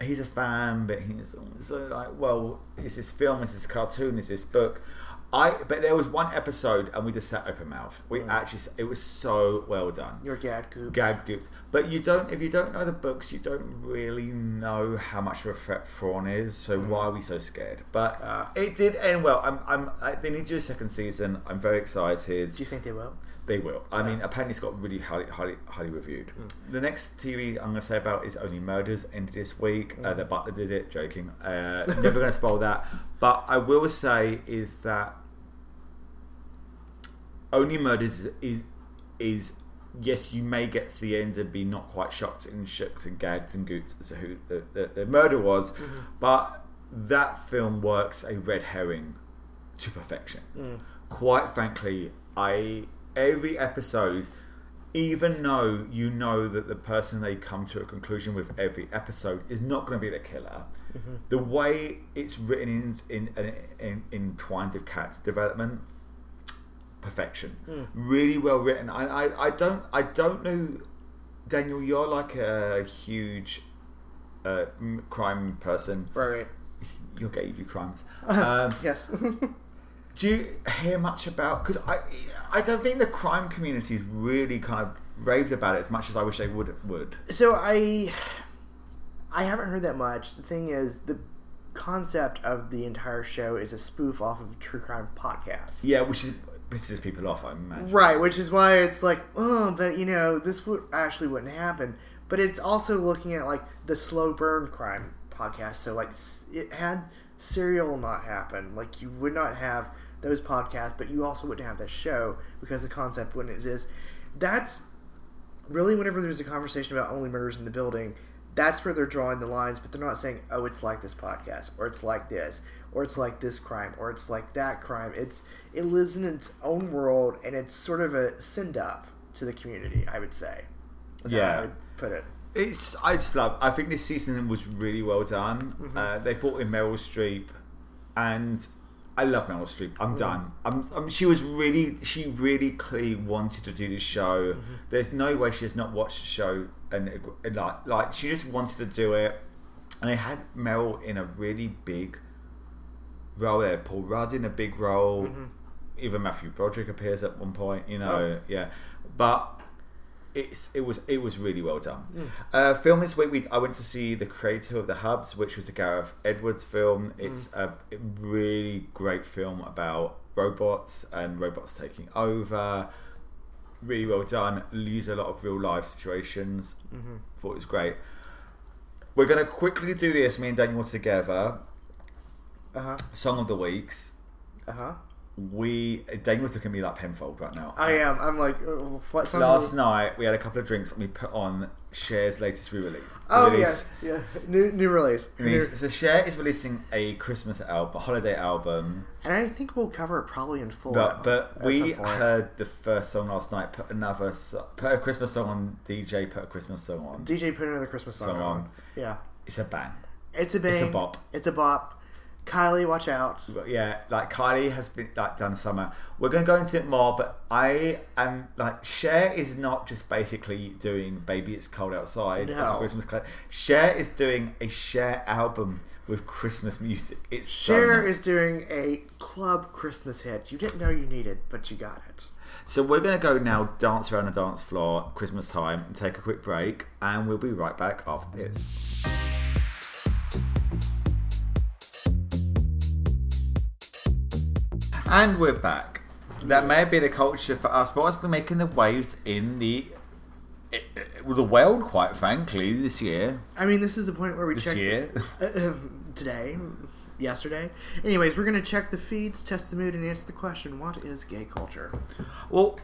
He's a fan, but he's so like, well, is this film? Is this cartoon? Is this book? I but there was one episode, and we just sat open mouth. We actually, it was so well done Your gad goop. gag goops. But you don't, if you don't know the books, you don't really know how much of a threat Thrawn is. So why are we so scared? But Ah. it did end well. I'm, I'm, I, they need to do a second season. I'm very excited. Do you think they will? They will. I mean, apparently it's got really highly, highly, highly reviewed. The next TV I'm going to say about is Only Murders. Ended this week. Uh, the Butler did it. Joking. Uh, never going to spoil that. But I will say is that Only Murders is, is is yes, you may get to the end and be not quite shocked and shooked and gagged and goots as to who the, the, the murder was, mm-hmm. but that film works a red herring to perfection. Mm. Quite frankly, I every episode, even though you know that the person they come to a conclusion with every episode is not going to be the killer, the way it's written in in, in, in entwined with Cat's development, perfection, really well written. I, I I don't I don't know, Daniel. You're like a huge uh, m- crime person. Right. You're gay, you do crimes. Um, Yes. do you hear much about? Because I, I don't think the crime community's really kind of raved about it as much as I wish they would. Would so I, I haven't heard that much. The thing is, the concept of the entire show is a spoof off of a true crime podcast. yeah, which is pisses people off. I imagine. Right, which is why it's like, oh, but you know, this would actually wouldn't happen. But it's also looking at like the slow burn crime podcast. So like, it had serial not happen. Like you would not have those podcasts, but you also wouldn't have that show because the concept wouldn't exist. That's really whenever there's a conversation about only murders in the building. That's where they're drawing the lines, but they're not saying, "Oh, it's like this podcast," or "It's like this," or "It's like this crime," or "It's like that crime." It's it lives in its own world, and it's sort of a send up to the community. I would say. Is how Yeah. I would put it. It's I just love. I think this season was really well done. Uh, they brought in Meryl Streep, and I love Meryl Streep. I'm done. I'm, I'm, she was really, she really clearly wanted to do this show. Mm-hmm. There's no way she has not watched the show, and, and like, like she just wanted to do it. And they had Meryl in a really big role there. Paul Rudd in a big role. Mm-hmm. Even Matthew Broderick appears at one point. You know, oh. yeah, but it's it was it was really well done. Uh, film this week, we I went to see the creator of the Hubs, which was the Gareth Edwards film. It's a really great film about robots and robots taking over. Really well done. Use a lot of real life situations. Thought it was great. We're gonna quickly do this. Me and Daniel together. Uh huh. Song of the weeks. Uh huh. We Daniel's looking at me like Penfold right now. I am. I'm like, uh, what? Last night we had a couple of drinks and we put on Cher's latest re-release. Oh release. yeah, yeah. New new release. Release. New- So Cher is releasing a Christmas album, a holiday album. and I think we'll cover it probably in full. But but we heard the first song last night. Put another put a Christmas song on. DJ put a Christmas song on. DJ put another Christmas song Song on. on. Yeah, It's a bang. it's a bang. It's a bop. It's a bop. Kylie, watch out. But yeah, like Kylie has been like done summer. We're gonna go into it more, but I am like Cher is not just basically doing "Baby It's Cold Outside" as a No. Christmas classic. Cher is doing a Cher album with Christmas music. It's so Cher nice. is doing a club Christmas hit you didn't know you needed, but you got it. So we're gonna go now, dance around the dance floor, Christmas time, and take a quick break, and we'll be right back after this. And we're back. That may be the culture for us, but what's been making the waves in the i- i- well, the world, quite frankly, this year. I mean, this is the point where we This check year. Uh, today, yesterday. Anyways, we're gonna check the feeds, test the mood, and answer the question: What is gay culture? Well,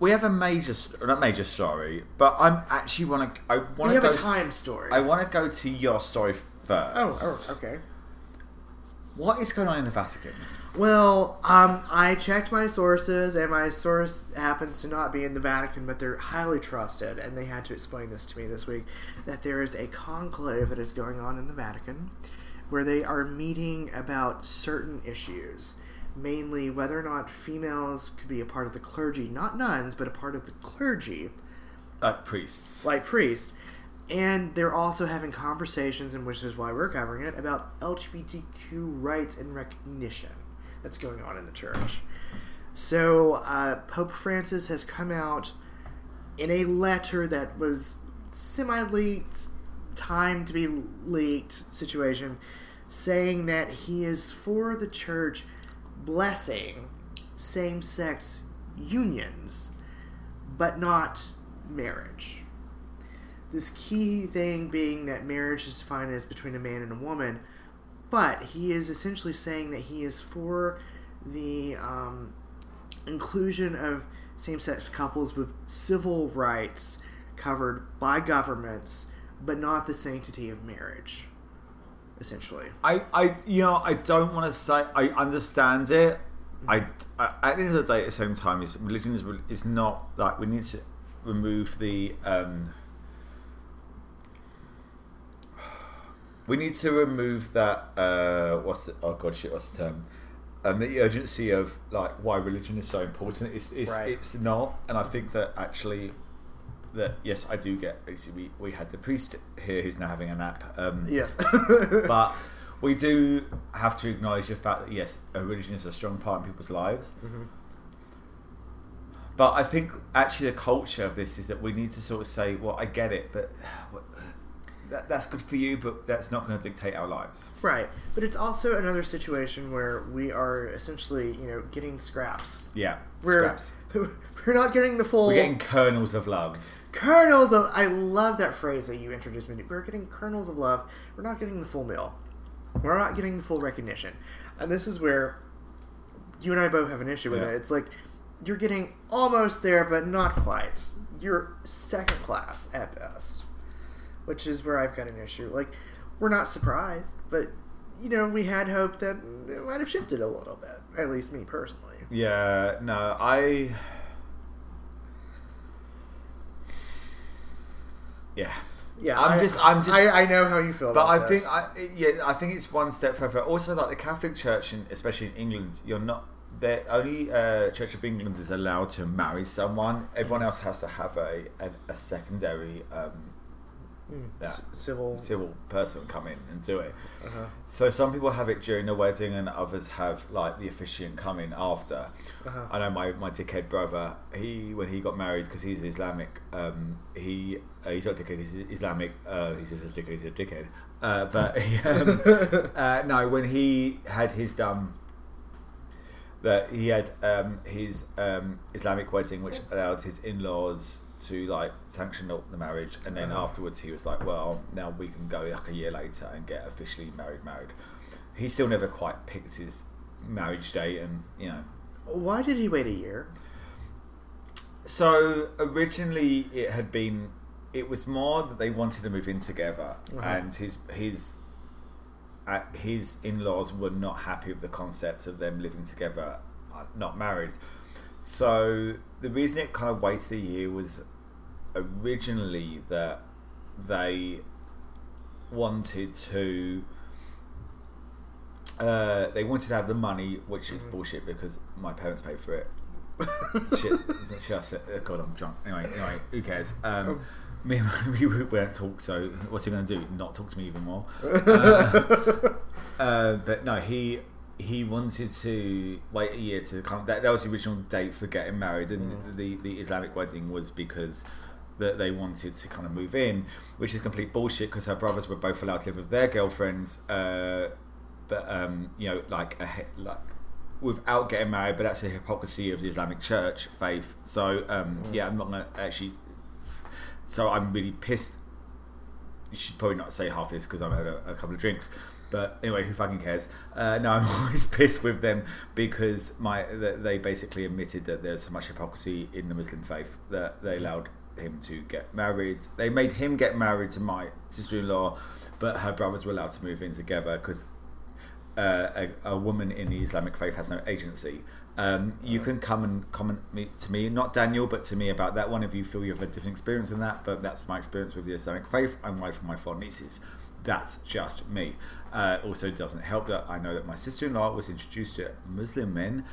we have a major, not major story, but I'm actually want to. I want to have go. a time story. I want to go to your story first. oh, oh, okay. What is going on in the Vatican? Well, um, I checked my sources, and my source happens to not be in the Vatican, but they're highly trusted, and they had to explain this to me this week that there is a conclave that is going on in the Vatican where they are meeting about certain issues, mainly whether or not females could be a part of the clergy, not nuns, but a part of the clergy, Like priests. like priests. And they're also having conversations, and which is why we're covering it, about LGBTQ rights and recognition that's going on in the church. So, uh, Pope Francis has come out in a letter that was semi leaked, time to be leaked situation, saying that he is for the church blessing same sex unions, but not marriage. This key thing being that marriage is defined as between a man and a woman, but he is essentially saying that he is for the um, inclusion of same sex couples with civil rights covered by governments, but not the sanctity of marriage, essentially. I, I, you know, I don't want to say I understand it. I, I, at the end of the day, at the same time, is religion is is not like we need to remove the. Um, we need to remove that. Uh, what's the? Oh god, shit! What's the term? And the urgency of like why religion is so important. It's it's, Right. it's not, and I think that actually. That yes, I do get. We, we had the priest here who's now having a nap. Um, Yes. but we do have to acknowledge the fact that yes, religion is a strong part in people's lives. But I think actually the culture of this is that we need to sort of say, well, I get it, but that, that's good for you, but that's not going to dictate our lives. Right, but it's also another situation where we are essentially, you know, getting scraps. Yeah, We're scraps. we're not getting the full We're getting kernels of love. kernels of. I love that phrase that you introduced me to. We're getting kernels of love. We're not getting the full meal. We're not getting the full recognition, and this is where you and I both have an issue with Yeah. it. It's like you're getting almost there, but not quite. You're second class at best, which is where I've got an issue. Like we're not surprised, but you know we had hope that it might have shifted a little bit. At least me personally. Yeah, no, I. Yeah, Yeah, I'm I- just- I'm just- I, I know how you feel. But about I this. think, I, yeah, I think it's one step further. Also, like the Catholic Church, and especially in England, you're not. The only uh, Church of England is allowed to marry someone. Everyone else has to have a a, a secondary um, Mm, yeah. c- civil. civil person come in and do it. Uh-huh. So some people have it during the wedding, and others have like the officiant come in after. Uh-huh. I know my, my dickhead brother. He when he got married because he's Islamic. Um, he uh, he's not dickhead. He's Islamic. Uh, he's just a dickhead. He's a dickhead. Uh, but he, um, uh, no, when he had his done, that he had um, his um, Islamic wedding, which allowed his in laws to like sanction the the marriage, and then Uh-huh. afterwards he was like, well, now we can go like a year later and get officially married. Married. He still never quite picked his marriage date, and you know. Why did he wait a year? So originally, it had been. It was more that they wanted to move in together, Uh-huh. and his his uh, his in laws were not happy with the concept of them living together, uh, not married. So the reason it kind of waited a year was originally that they wanted to. Uh, they wanted to have the money, which is bullshit because my parents paid for it shit. Should I say, oh God, I'm drunk. Anyway, anyway, who cares? Um, me and my we won't talk. So what's he going to do? Not talk to me even more? Uh, uh, but no, he he wanted to wait a year to come. That, that was the original date for getting married, and the the Islamic wedding was because. That they wanted to kind of move in, which is complete bullshit because her brothers were both allowed to live with their girlfriends, uh, but um, you know, like a, like without getting married, but that's the hypocrisy of the Islamic Church faith. So um, yeah, I'm not gonna actually. So I'm really pissed you should probably not say half this because I've had a, a couple of drinks. But anyway, who fucking cares? Uh, no, I'm always pissed with them because my they basically admitted that there's so much hypocrisy in the Muslim faith that they allowed him to get married. They made him get married to my sister-in-law, but her brothers were allowed to move in together because uh, a, a woman in the Islamic faith has no agency. Um, you can come and comment me, to me, not Daniel, but to me about that one if you feel you have a different experience in that. But that's my experience with the Islamic faith. I'm wife for my four nieces. That's just me. Uh, also, doesn't help that I know that my sister-in-law was introduced to Muslim men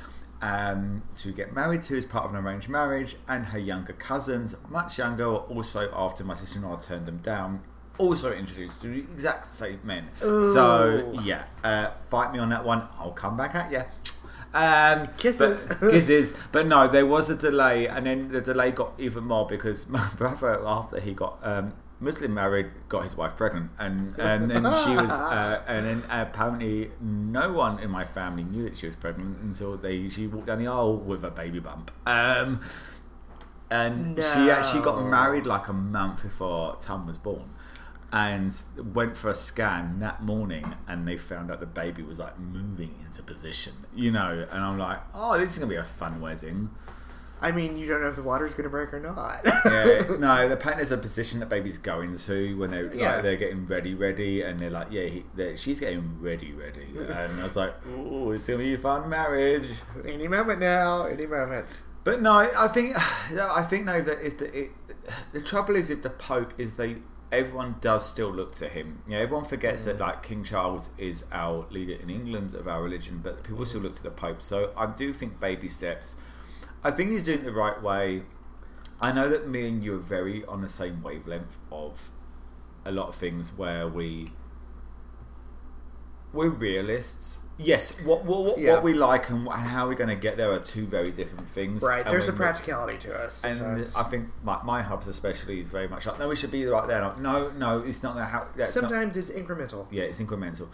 um, to get married to as part of an arranged marriage, and her younger cousins, much younger, were also after my sister-in-law turned them down, also introduced to the exact same men. So yeah, uh, fight me on that one. I'll come back at you. Um, Kisses. but, kisses. But no, there was a delay, and then the delay got even more because my brother, after he got um, Muslim married, got his wife pregnant, and and then she was, uh, and then apparently no one in my family knew that she was pregnant until they she walked down the aisle with a baby bump. Um, and she actually got married like a month before Tom was born. And went for a scan that morning, and they found out the baby was like moving into position, you know. And I'm like, oh, this is gonna be a fun wedding. I mean, you don't know if the water's going to break or not. yeah, no, the paint is a position that baby's going to when they Yeah. like they're getting ready, ready, and they're like, yeah, he, she's getting ready, ready, and I was like, oh, it's gonna be a fun marriage. any moment now, any moment. But no, I think I think though that if the it, the trouble is if the Pope is they everyone does still look to him. You know, everyone forgets that mm. like King Charles is our leader in England of our religion, but people mm. still look to the Pope. So I do think baby steps. I think he's doing it the right way. I know that me and you are very on the same wavelength of a lot of things where we we're realists. Yes, what what, what, Yeah. what we like and, and how we're going to get there are two very different things. Right, there's a practicality to us. and sometimes. I think my, my hubs especially is very much like no, we should be right there. I'm, no, no, it's not going to happen. sometimes it's incremental. yeah, it's incremental.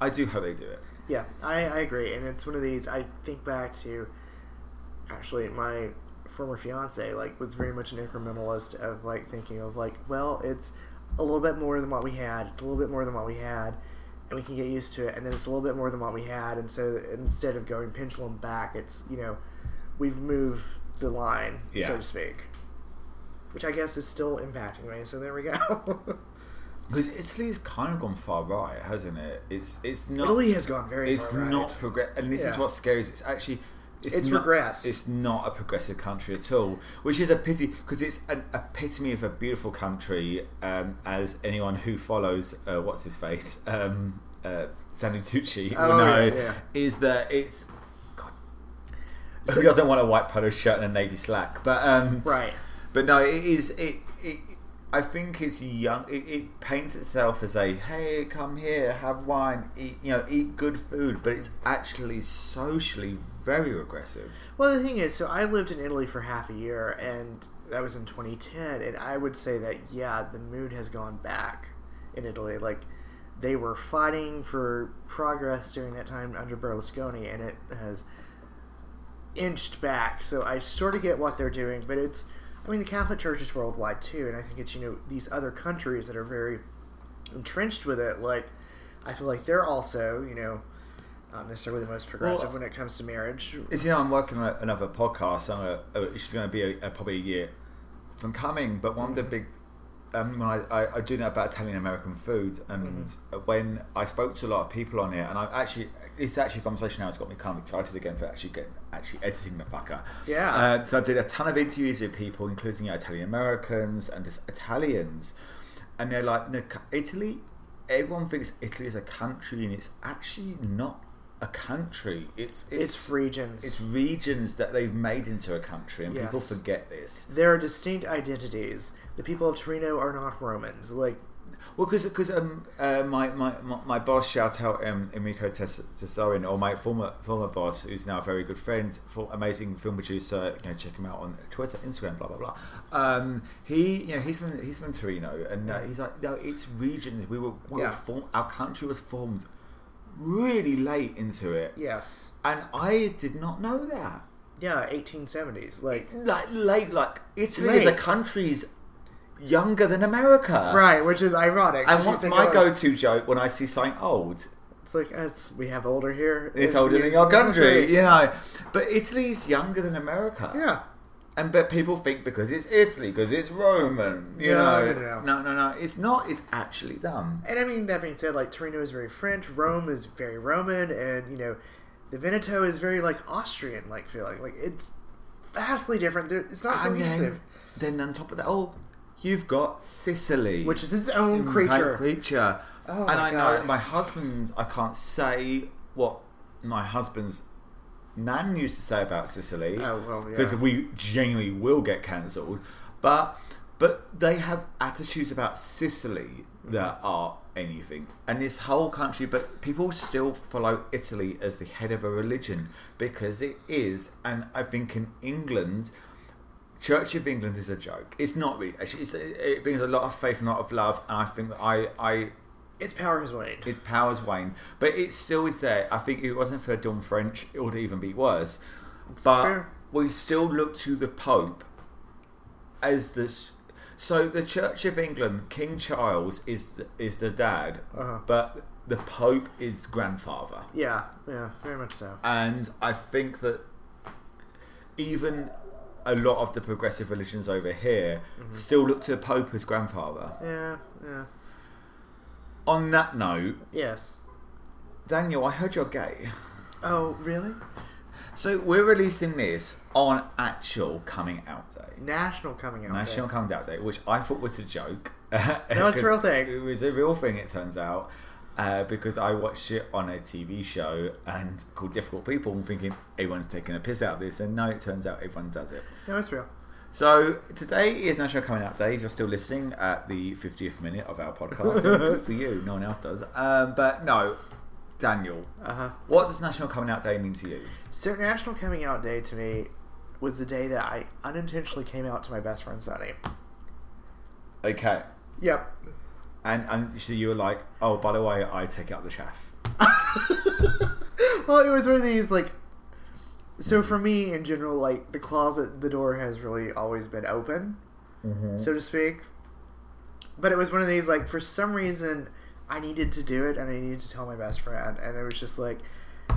I do hope they do it. Yeah, I, I agree, and it's one of these. I think back to actually my former fiance, like was very much an incrementalist of like thinking of like, well, it's a little bit more than what we had. It's a little bit more than what we had, and we can get used to it. And then it's a little bit more than what we had, and so instead of going pendulum back, it's you know, we've moved the line, Yeah. so to speak. Which I guess is still impacting me. So there we go. Because Italy's kind of gone far right, hasn't it? It's it's not. Italy has gone very It's far right. not progress, and this is Yeah. what's scary. Is it's actually. It's not, regressed. It's not a progressive country at all, which is a pity because it's an epitome of a beautiful country. Um, as anyone who follows uh, what's his face, um, uh, Stanley Tucci will Oh, know, yeah, yeah. is that it's. God, who doesn't want a white polo shirt and a navy slack? But um, Right. but no, it is it. it I think it's young. It, it paints itself as a hey, come here, have wine, eat you know, eat good food. But it's actually socially very regressive. Well, the thing is, so I lived in Italy for half a year, and that was in 2010, and I would say that yeah, the mood has gone back in Italy. Like they were fighting for progress during that time under Berlusconi, and it has inched back. So I sort of get what they're doing, but it's I mean the Catholic Church is worldwide too, and I think it's you know these other countries that are very entrenched with it. Like I feel like they're also you know not necessarily the most progressive Well, when it comes to marriage. As you know, I'm working on another podcast. I'm uh, it's going to be a, a, probably a year from coming. But one of the big, um, when I, I, I do know about Italian American food, and when I spoke to a lot of people on it, and I actually, it's actually a conversation now. has got me kind of excited again for actually getting actually editing the fucker. Yeah. Uh, so I did a ton of interviews with people, including Italian Americans and just Italians, and they're like, no, Italy. Everyone thinks Italy is a country, and it's actually not a country. It's it's, It's regions. It's regions that they've made into a country, and people forget this. there are distinct identities. The people of Torino are not Romans. Like, Well, because because um, uh, my, my, my my boss shout out um, Enrico Tes- Tesarin, or my former former boss, who's now a very good friend, for amazing film producer. You know, check him out on Twitter, Instagram, blah blah blah. Um, he, you know, he's from he's from Torino, and uh, he's like, no, it's regions. We were, we Yeah. were form- our country was formed really late into it, yes, and I did not know that. yeah, 1870s. Like, Like late, like Italy is a country's younger than America. Right, which is ironic. And what's my "Oh, go-to joke when I see something old? It's like it's we have older here. It's in- older than your country, you know. But Italy's younger than America. Yeah. And but people think because it's Italy, because it's Roman, you No, know. no, no. no, no, no. It's not. It's actually done. And I mean, that being said, like Torino is very French, Rome is very Roman, and you know, the Veneto is very like Austrian, like feeling. Like it's vastly different. It's not cohesive, then, then on top of that, oh, you've got Sicily, which is its own creature. creature. Oh and I know that my husband, I can't say what my husband's nan used to say about Sicily. Oh, well, yeah. Because we genuinely will get cancelled. But but they have attitudes about Sicily mm-hmm. that are anything. And this whole country, but people still follow Italy as the head of a religion because it is. And I think in England, Church of England is a joke. It's not really. Actually, it's, it brings a lot of faith and a lot of love. And I think I, I Its power has waned. its powers wane, but it still is there. I think if it wasn't for Dawn French, it would even be worse. but true. we still look to the Pope as this. So the Church of England, King Charles is the, is the dad, Uh-huh. but the Pope is grandfather, yeah, yeah, very much so. and I think that even a lot of the progressive religions over here Mm-hmm. still look to the Pope as grandfather. Yeah, yeah, On that note, yes. Daniel, I heard you're gay. Oh, really? So we're releasing this on actual coming out day. National coming out. National Day. Coming Out Day, which I thought was a joke. No, it's a real thing. It was a real thing, it turns out, uh, because I watched it on a TV show and called Difficult People, and thinking everyone's taking a piss out of this, and no, it turns out everyone does it. No, it's real. So today is National Coming Out Day. If you're still listening at the 50th minute of our podcast, then good for you. No one else does. Um, but no, Daniel, Uh huh. what does National Coming Out Day mean to you? So National Coming Out Day to me was the day that I unintentionally came out to my best friend Sonny. Okay. Yep. And and so you were like, oh, by the way, I take out the chaff. well, it was one of these like. So for me, in general, like the closet, the door has really always been open, so to speak. But it was one of these like for some reason I needed to do it and I needed to tell my best friend, and it was just like,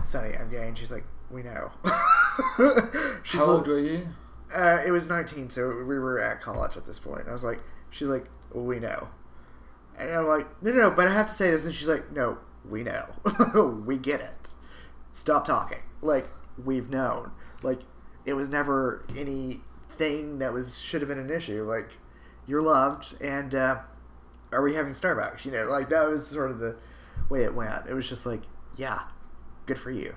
"Sonny, I'm gay," and she's like, "We know." she's How like- old were you? Uh, it was 19, so we were at college at this point. I was like, she's like, well, we know. And I'm like, no, no, no, but I have to say this. And she's like, no, we know. we get it. Stop talking. Like, we've known. Like, it was never anything that was should have been an issue. Like, you're loved, and uh, are we having Starbucks? You know, like, that was sort of the way it went. It was just like, yeah, good for you.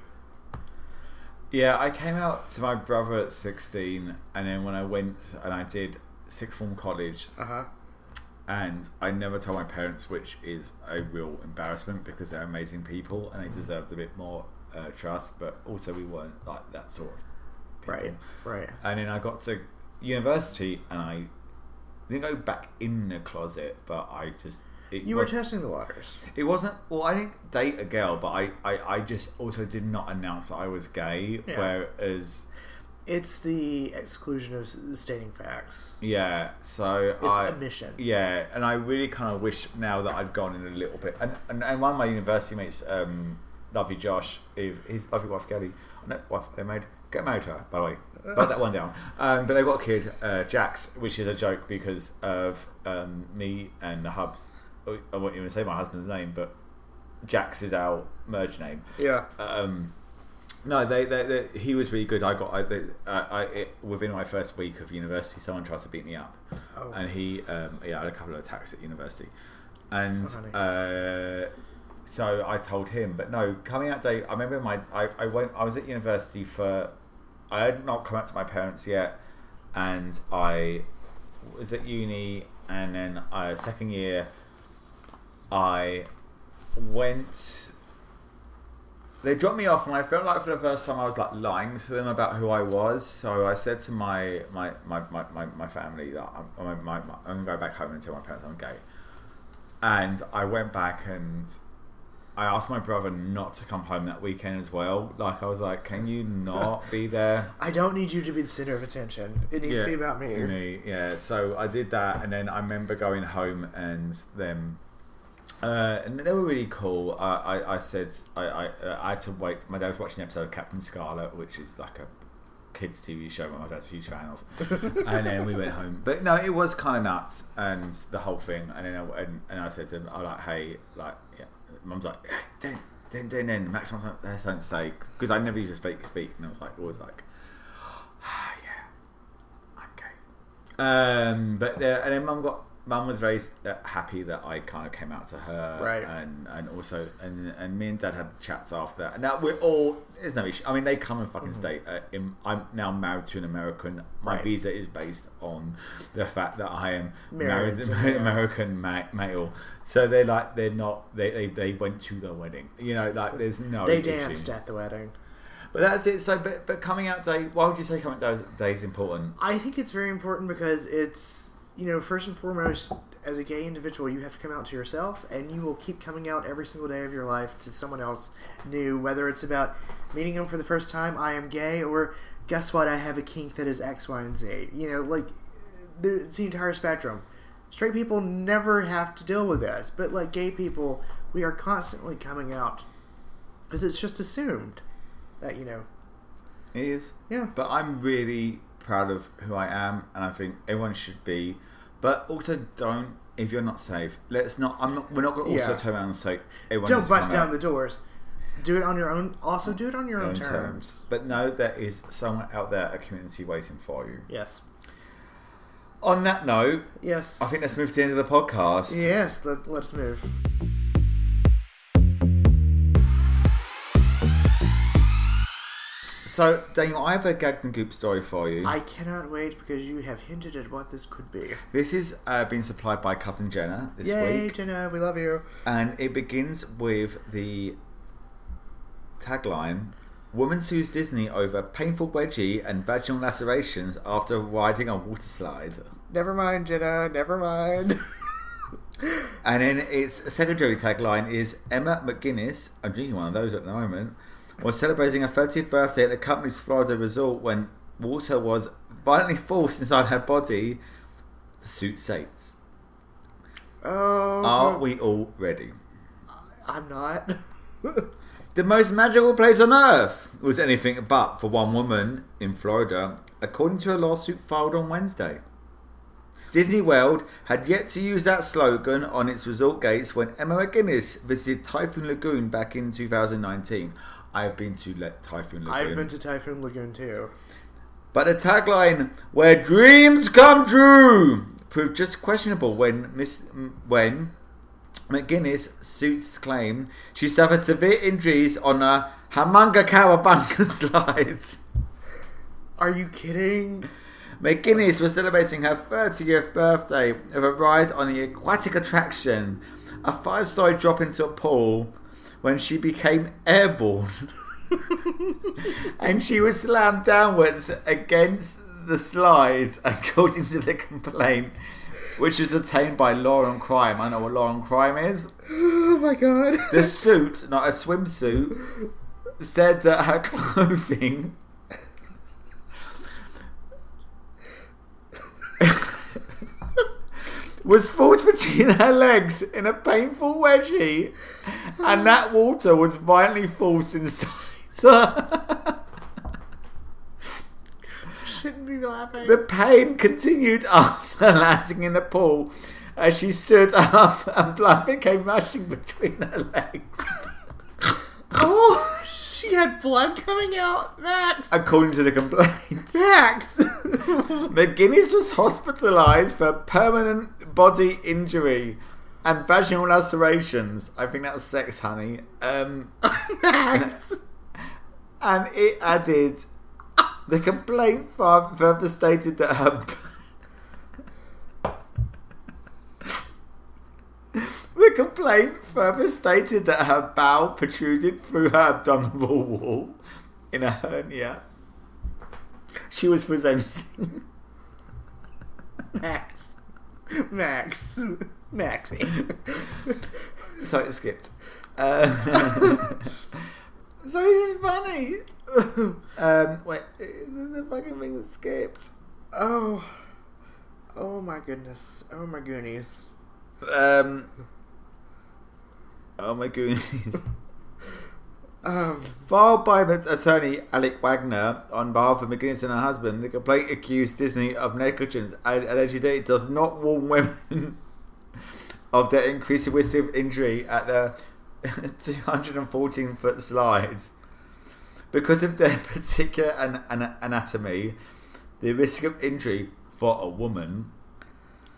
Yeah, I came out to my brother at 16, and then when I went and I did sixth form college, Uh huh. and I never told my parents, which is a real embarrassment because they're amazing people and they deserved a bit more uh, trust, but also we weren't like that sort of people. Right, right. And then I got to university and I didn't go back in the closet, but I just. It You were testing the waters. It wasn't. Well, I didn't date a girl, but I, I, I just also did not announce that I was gay. Yeah. Whereas, It's the exclusion of stating facts. yeah. So It's I, admission. yeah, and I really kind of wish now that I'd gone in a little bit. And and, and one of my university mates, um, lovely Josh, if his lovely wife Kelly, no, wife they made get married to her. By the way, write that one down. Um, but they've got a kid, uh, Jax, which is a joke because of um, me and the hubs. I won't even say my husband's name, but Jax is our merge name. Yeah. Um, no, they, they, they, he was really good. I got, I, they, uh, I it, within my first week of university, someone tried to beat me up, Oh. and he, um, yeah, I had a couple of attacks at university, and Oh, uh, so I told him. But no, coming out day, I remember my, I, I went, I was at university for, I had not come out to my parents yet, and I was at uni, and then uh, second year, I went they dropped me off and I felt like for the first time I was like lying to them about who I was. So I said to my my, my, my, my, my family that I'm, my, my, I'm gonna go back home and tell my parents I'm gay. And I went back and I asked my brother not to come home that weekend as well. Like I was like, "Can you not be there?" I don't need you to be the center of attention. It needs to be about me. Me, yeah. So I did that, and then I remember going home and them. Uh, and they were really cool. I, I, I said I, I, uh, I had to wait. My dad was watching an episode of Captain Scarlet, which is like a kids TV show my dad's a huge fan of. and then we went home. But no, it was kind of nuts and the whole thing. And then I, and, and I said to him, I like, hey, like, yeah. Mum's like, then, then, then, then, Max wants something to say because I never used to speak, speak, and I was like, always like, ah, yeah, I'm gay. Um, but uh, and then Mum got Mum was very uh, happy that I kind of came out to her, Right. And and also and and me and Dad had chats after that. Now we're all there's no issue. I mean, they come and fucking stay. Uh, in, I'm now married to an American. My Right. visa is based on the fact that I am Married married to to- an. American ma- male. So they're like they're not they, they they went to the wedding. You know, like there's no They issue. danced at the wedding. But that's it. So but but coming out day. Why would you say coming out day is important? I think it's very important because it's you know first and foremost as a gay individual you have to come out to yourself and you will keep coming out every single day of your life to someone else new whether it's about meeting them for the first time I am gay or guess what I have a kink that is X Y and Z. You know like it's the entire spectrum. Straight people never have to deal with this but like gay people we are constantly coming out because it's just assumed that you know. It is. yeah. But I'm really proud of who I am, and I think everyone should be. But also, don't if you're not safe. Let's not. I'm not. We're not going to also Yeah. turn around and say everyone. don't bust down out the doors. Do it on your own. Also, do it on your own, own terms. But know there is someone out there, a community waiting for you. Yes. On that note, Yes. I think let's move to the end of the podcast. Yes. Let, let's move. So, Daniel, I have a gagged and goop story for you. I cannot wait because you have hinted at what this could be. This is uh, being supplied by cousin Jenna this Yay, week, Jenna, we love you. and it begins with the tagline: "Woman sues Disney over painful wedgie and vaginal lacerations after riding a water slide." Never mind, Jenna. Never mind. And then its secondary tagline is Emma McGuinness, I'm drinking one of those at the moment, was celebrating her 30th birthday at the company's Florida resort when water was violently forced inside her body. The suit states. oh, Are we all ready? I'm not. The most magical place on earth was anything but for one woman in Florida, according to a lawsuit filed on Wednesday. Disney World had yet to use that slogan on its resort gates when Emma McGuinness visited Typhoon Lagoon back in 2019. I have been to let Typhoon Lagoon. I've been to Typhoon Lagoon too. But the tagline "Where dreams come true" proved just questionable when Miss when McGuinness suits claim she suffered severe injuries on a Humunga Cowabunga slide. Are you kidding? McGuinness was celebrating her 30th birthday with a ride on the aquatic attraction, a five-story drop into a pool, when she became airborne. and she was slammed downwards against the slides, according to the complaint, which was obtained by Law and Crime. I know what Law and Crime is. Oh my god. The suit, not a swimsuit, said that her clothing was forced between her legs in a painful wedgie, and ah. that water was violently forced inside her. Shouldn't be laughing. The pain continued after landing in the pool as she stood up and blood became rushing between her legs. oh, she had blood coming out. Max. According to the complaint. Max. McGuinness was hospitalised for permanent body injury and vaginal lacerations. I think that's sex, honey. Um, Max. and it added the complaint further stated that her. The complaint further stated that her bowel protruded through her abdominal wall in a hernia. She was presenting. Max. Max. Maxie. So it skipped. Uh, so this is funny. um, wait, the, the fucking thing skipped. Oh. Oh my goodness. Oh my goonies. Um, oh my goodness. Um. Filed by attorney Alec Wagner on behalf of McGuinness and her husband, the complaint accused Disney of negligence and alleged that it does not warn women of their increased risk of injury at the 214 foot slides. Because of their particular an- an- anatomy, the risk of injury for a woman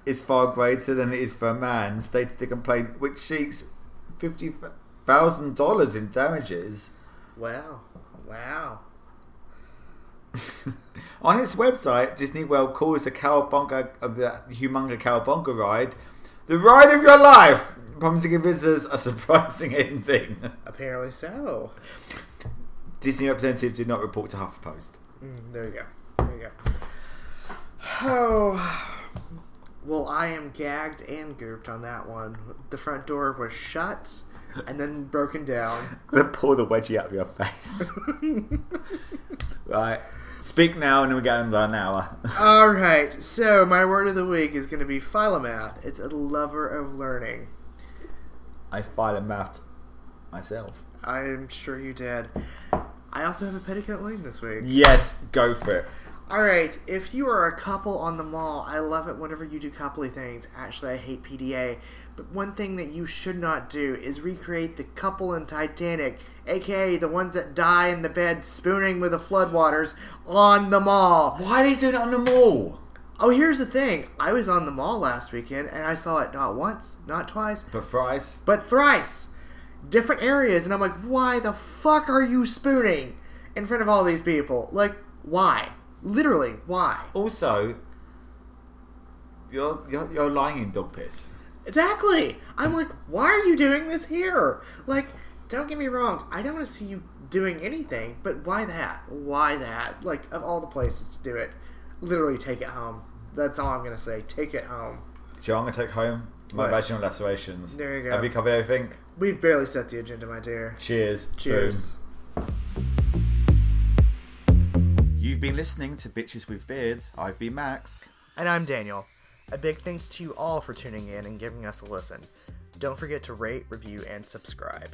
is far greater than it is for a man, stated the complaint, which seeks $50,000 in damages. Wow. Wow. On its website, Disney World calls the Cowabunga of the Humunga Cowabunga ride the ride of your life, promising give visitors a surprising ending. Apparently so. Disney representatives did not report to HuffPost. Mm, there you go. There you go. Oh. Well, I am gagged and gooped on that one. The front door was shut and then broken down. I'm gonna pull the wedgie out of your face. right. Speak now and then we get under an hour. All right. So my word of the week is going to be philomath. It's a lover of learning. I math myself. I'm sure you did. I also have a petticoat lane this week. Yes, go for it. All right. If you are a couple on the mall, I love it whenever you do coupley things. Actually, I hate PDA. But one thing that you should not do is recreate the couple in Titanic, aka the ones that die in the bed spooning with the floodwaters on the mall. Why are they doing it on the mall? Oh, here's the thing. I was on the mall last weekend and I saw it not once, not twice, But fries. but thrice. Different areas, and I'm like, why the fuck are you spooning in front of all these people? Like, why? Literally, why? Also, you're, you're, you're lying in dog piss. Exactly. I'm like, why are you doing this here? Like, don't get me wrong. I don't want to see you doing anything, but why that? Why that? Like, of all the places to do it, literally take it home. That's all I'm gonna say. Take it home. Joe, I'm gonna take home my What? vaginal lacerations. There you go. Have you covered everything? We've barely set the agenda, my dear. Cheers. Cheers. Boom. Been listening to Bitches with Beards. I've been Max. And I'm Daniel. A big thanks to you all for tuning in and giving us a listen. Don't forget to rate, review, and subscribe.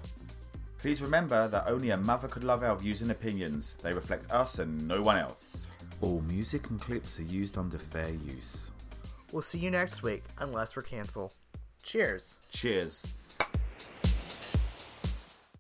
Please remember that only a mother could love our views and opinions. They reflect us and no one else. All music and clips are used under fair use. We'll see you next week, unless we're canceled. Cheers. Cheers.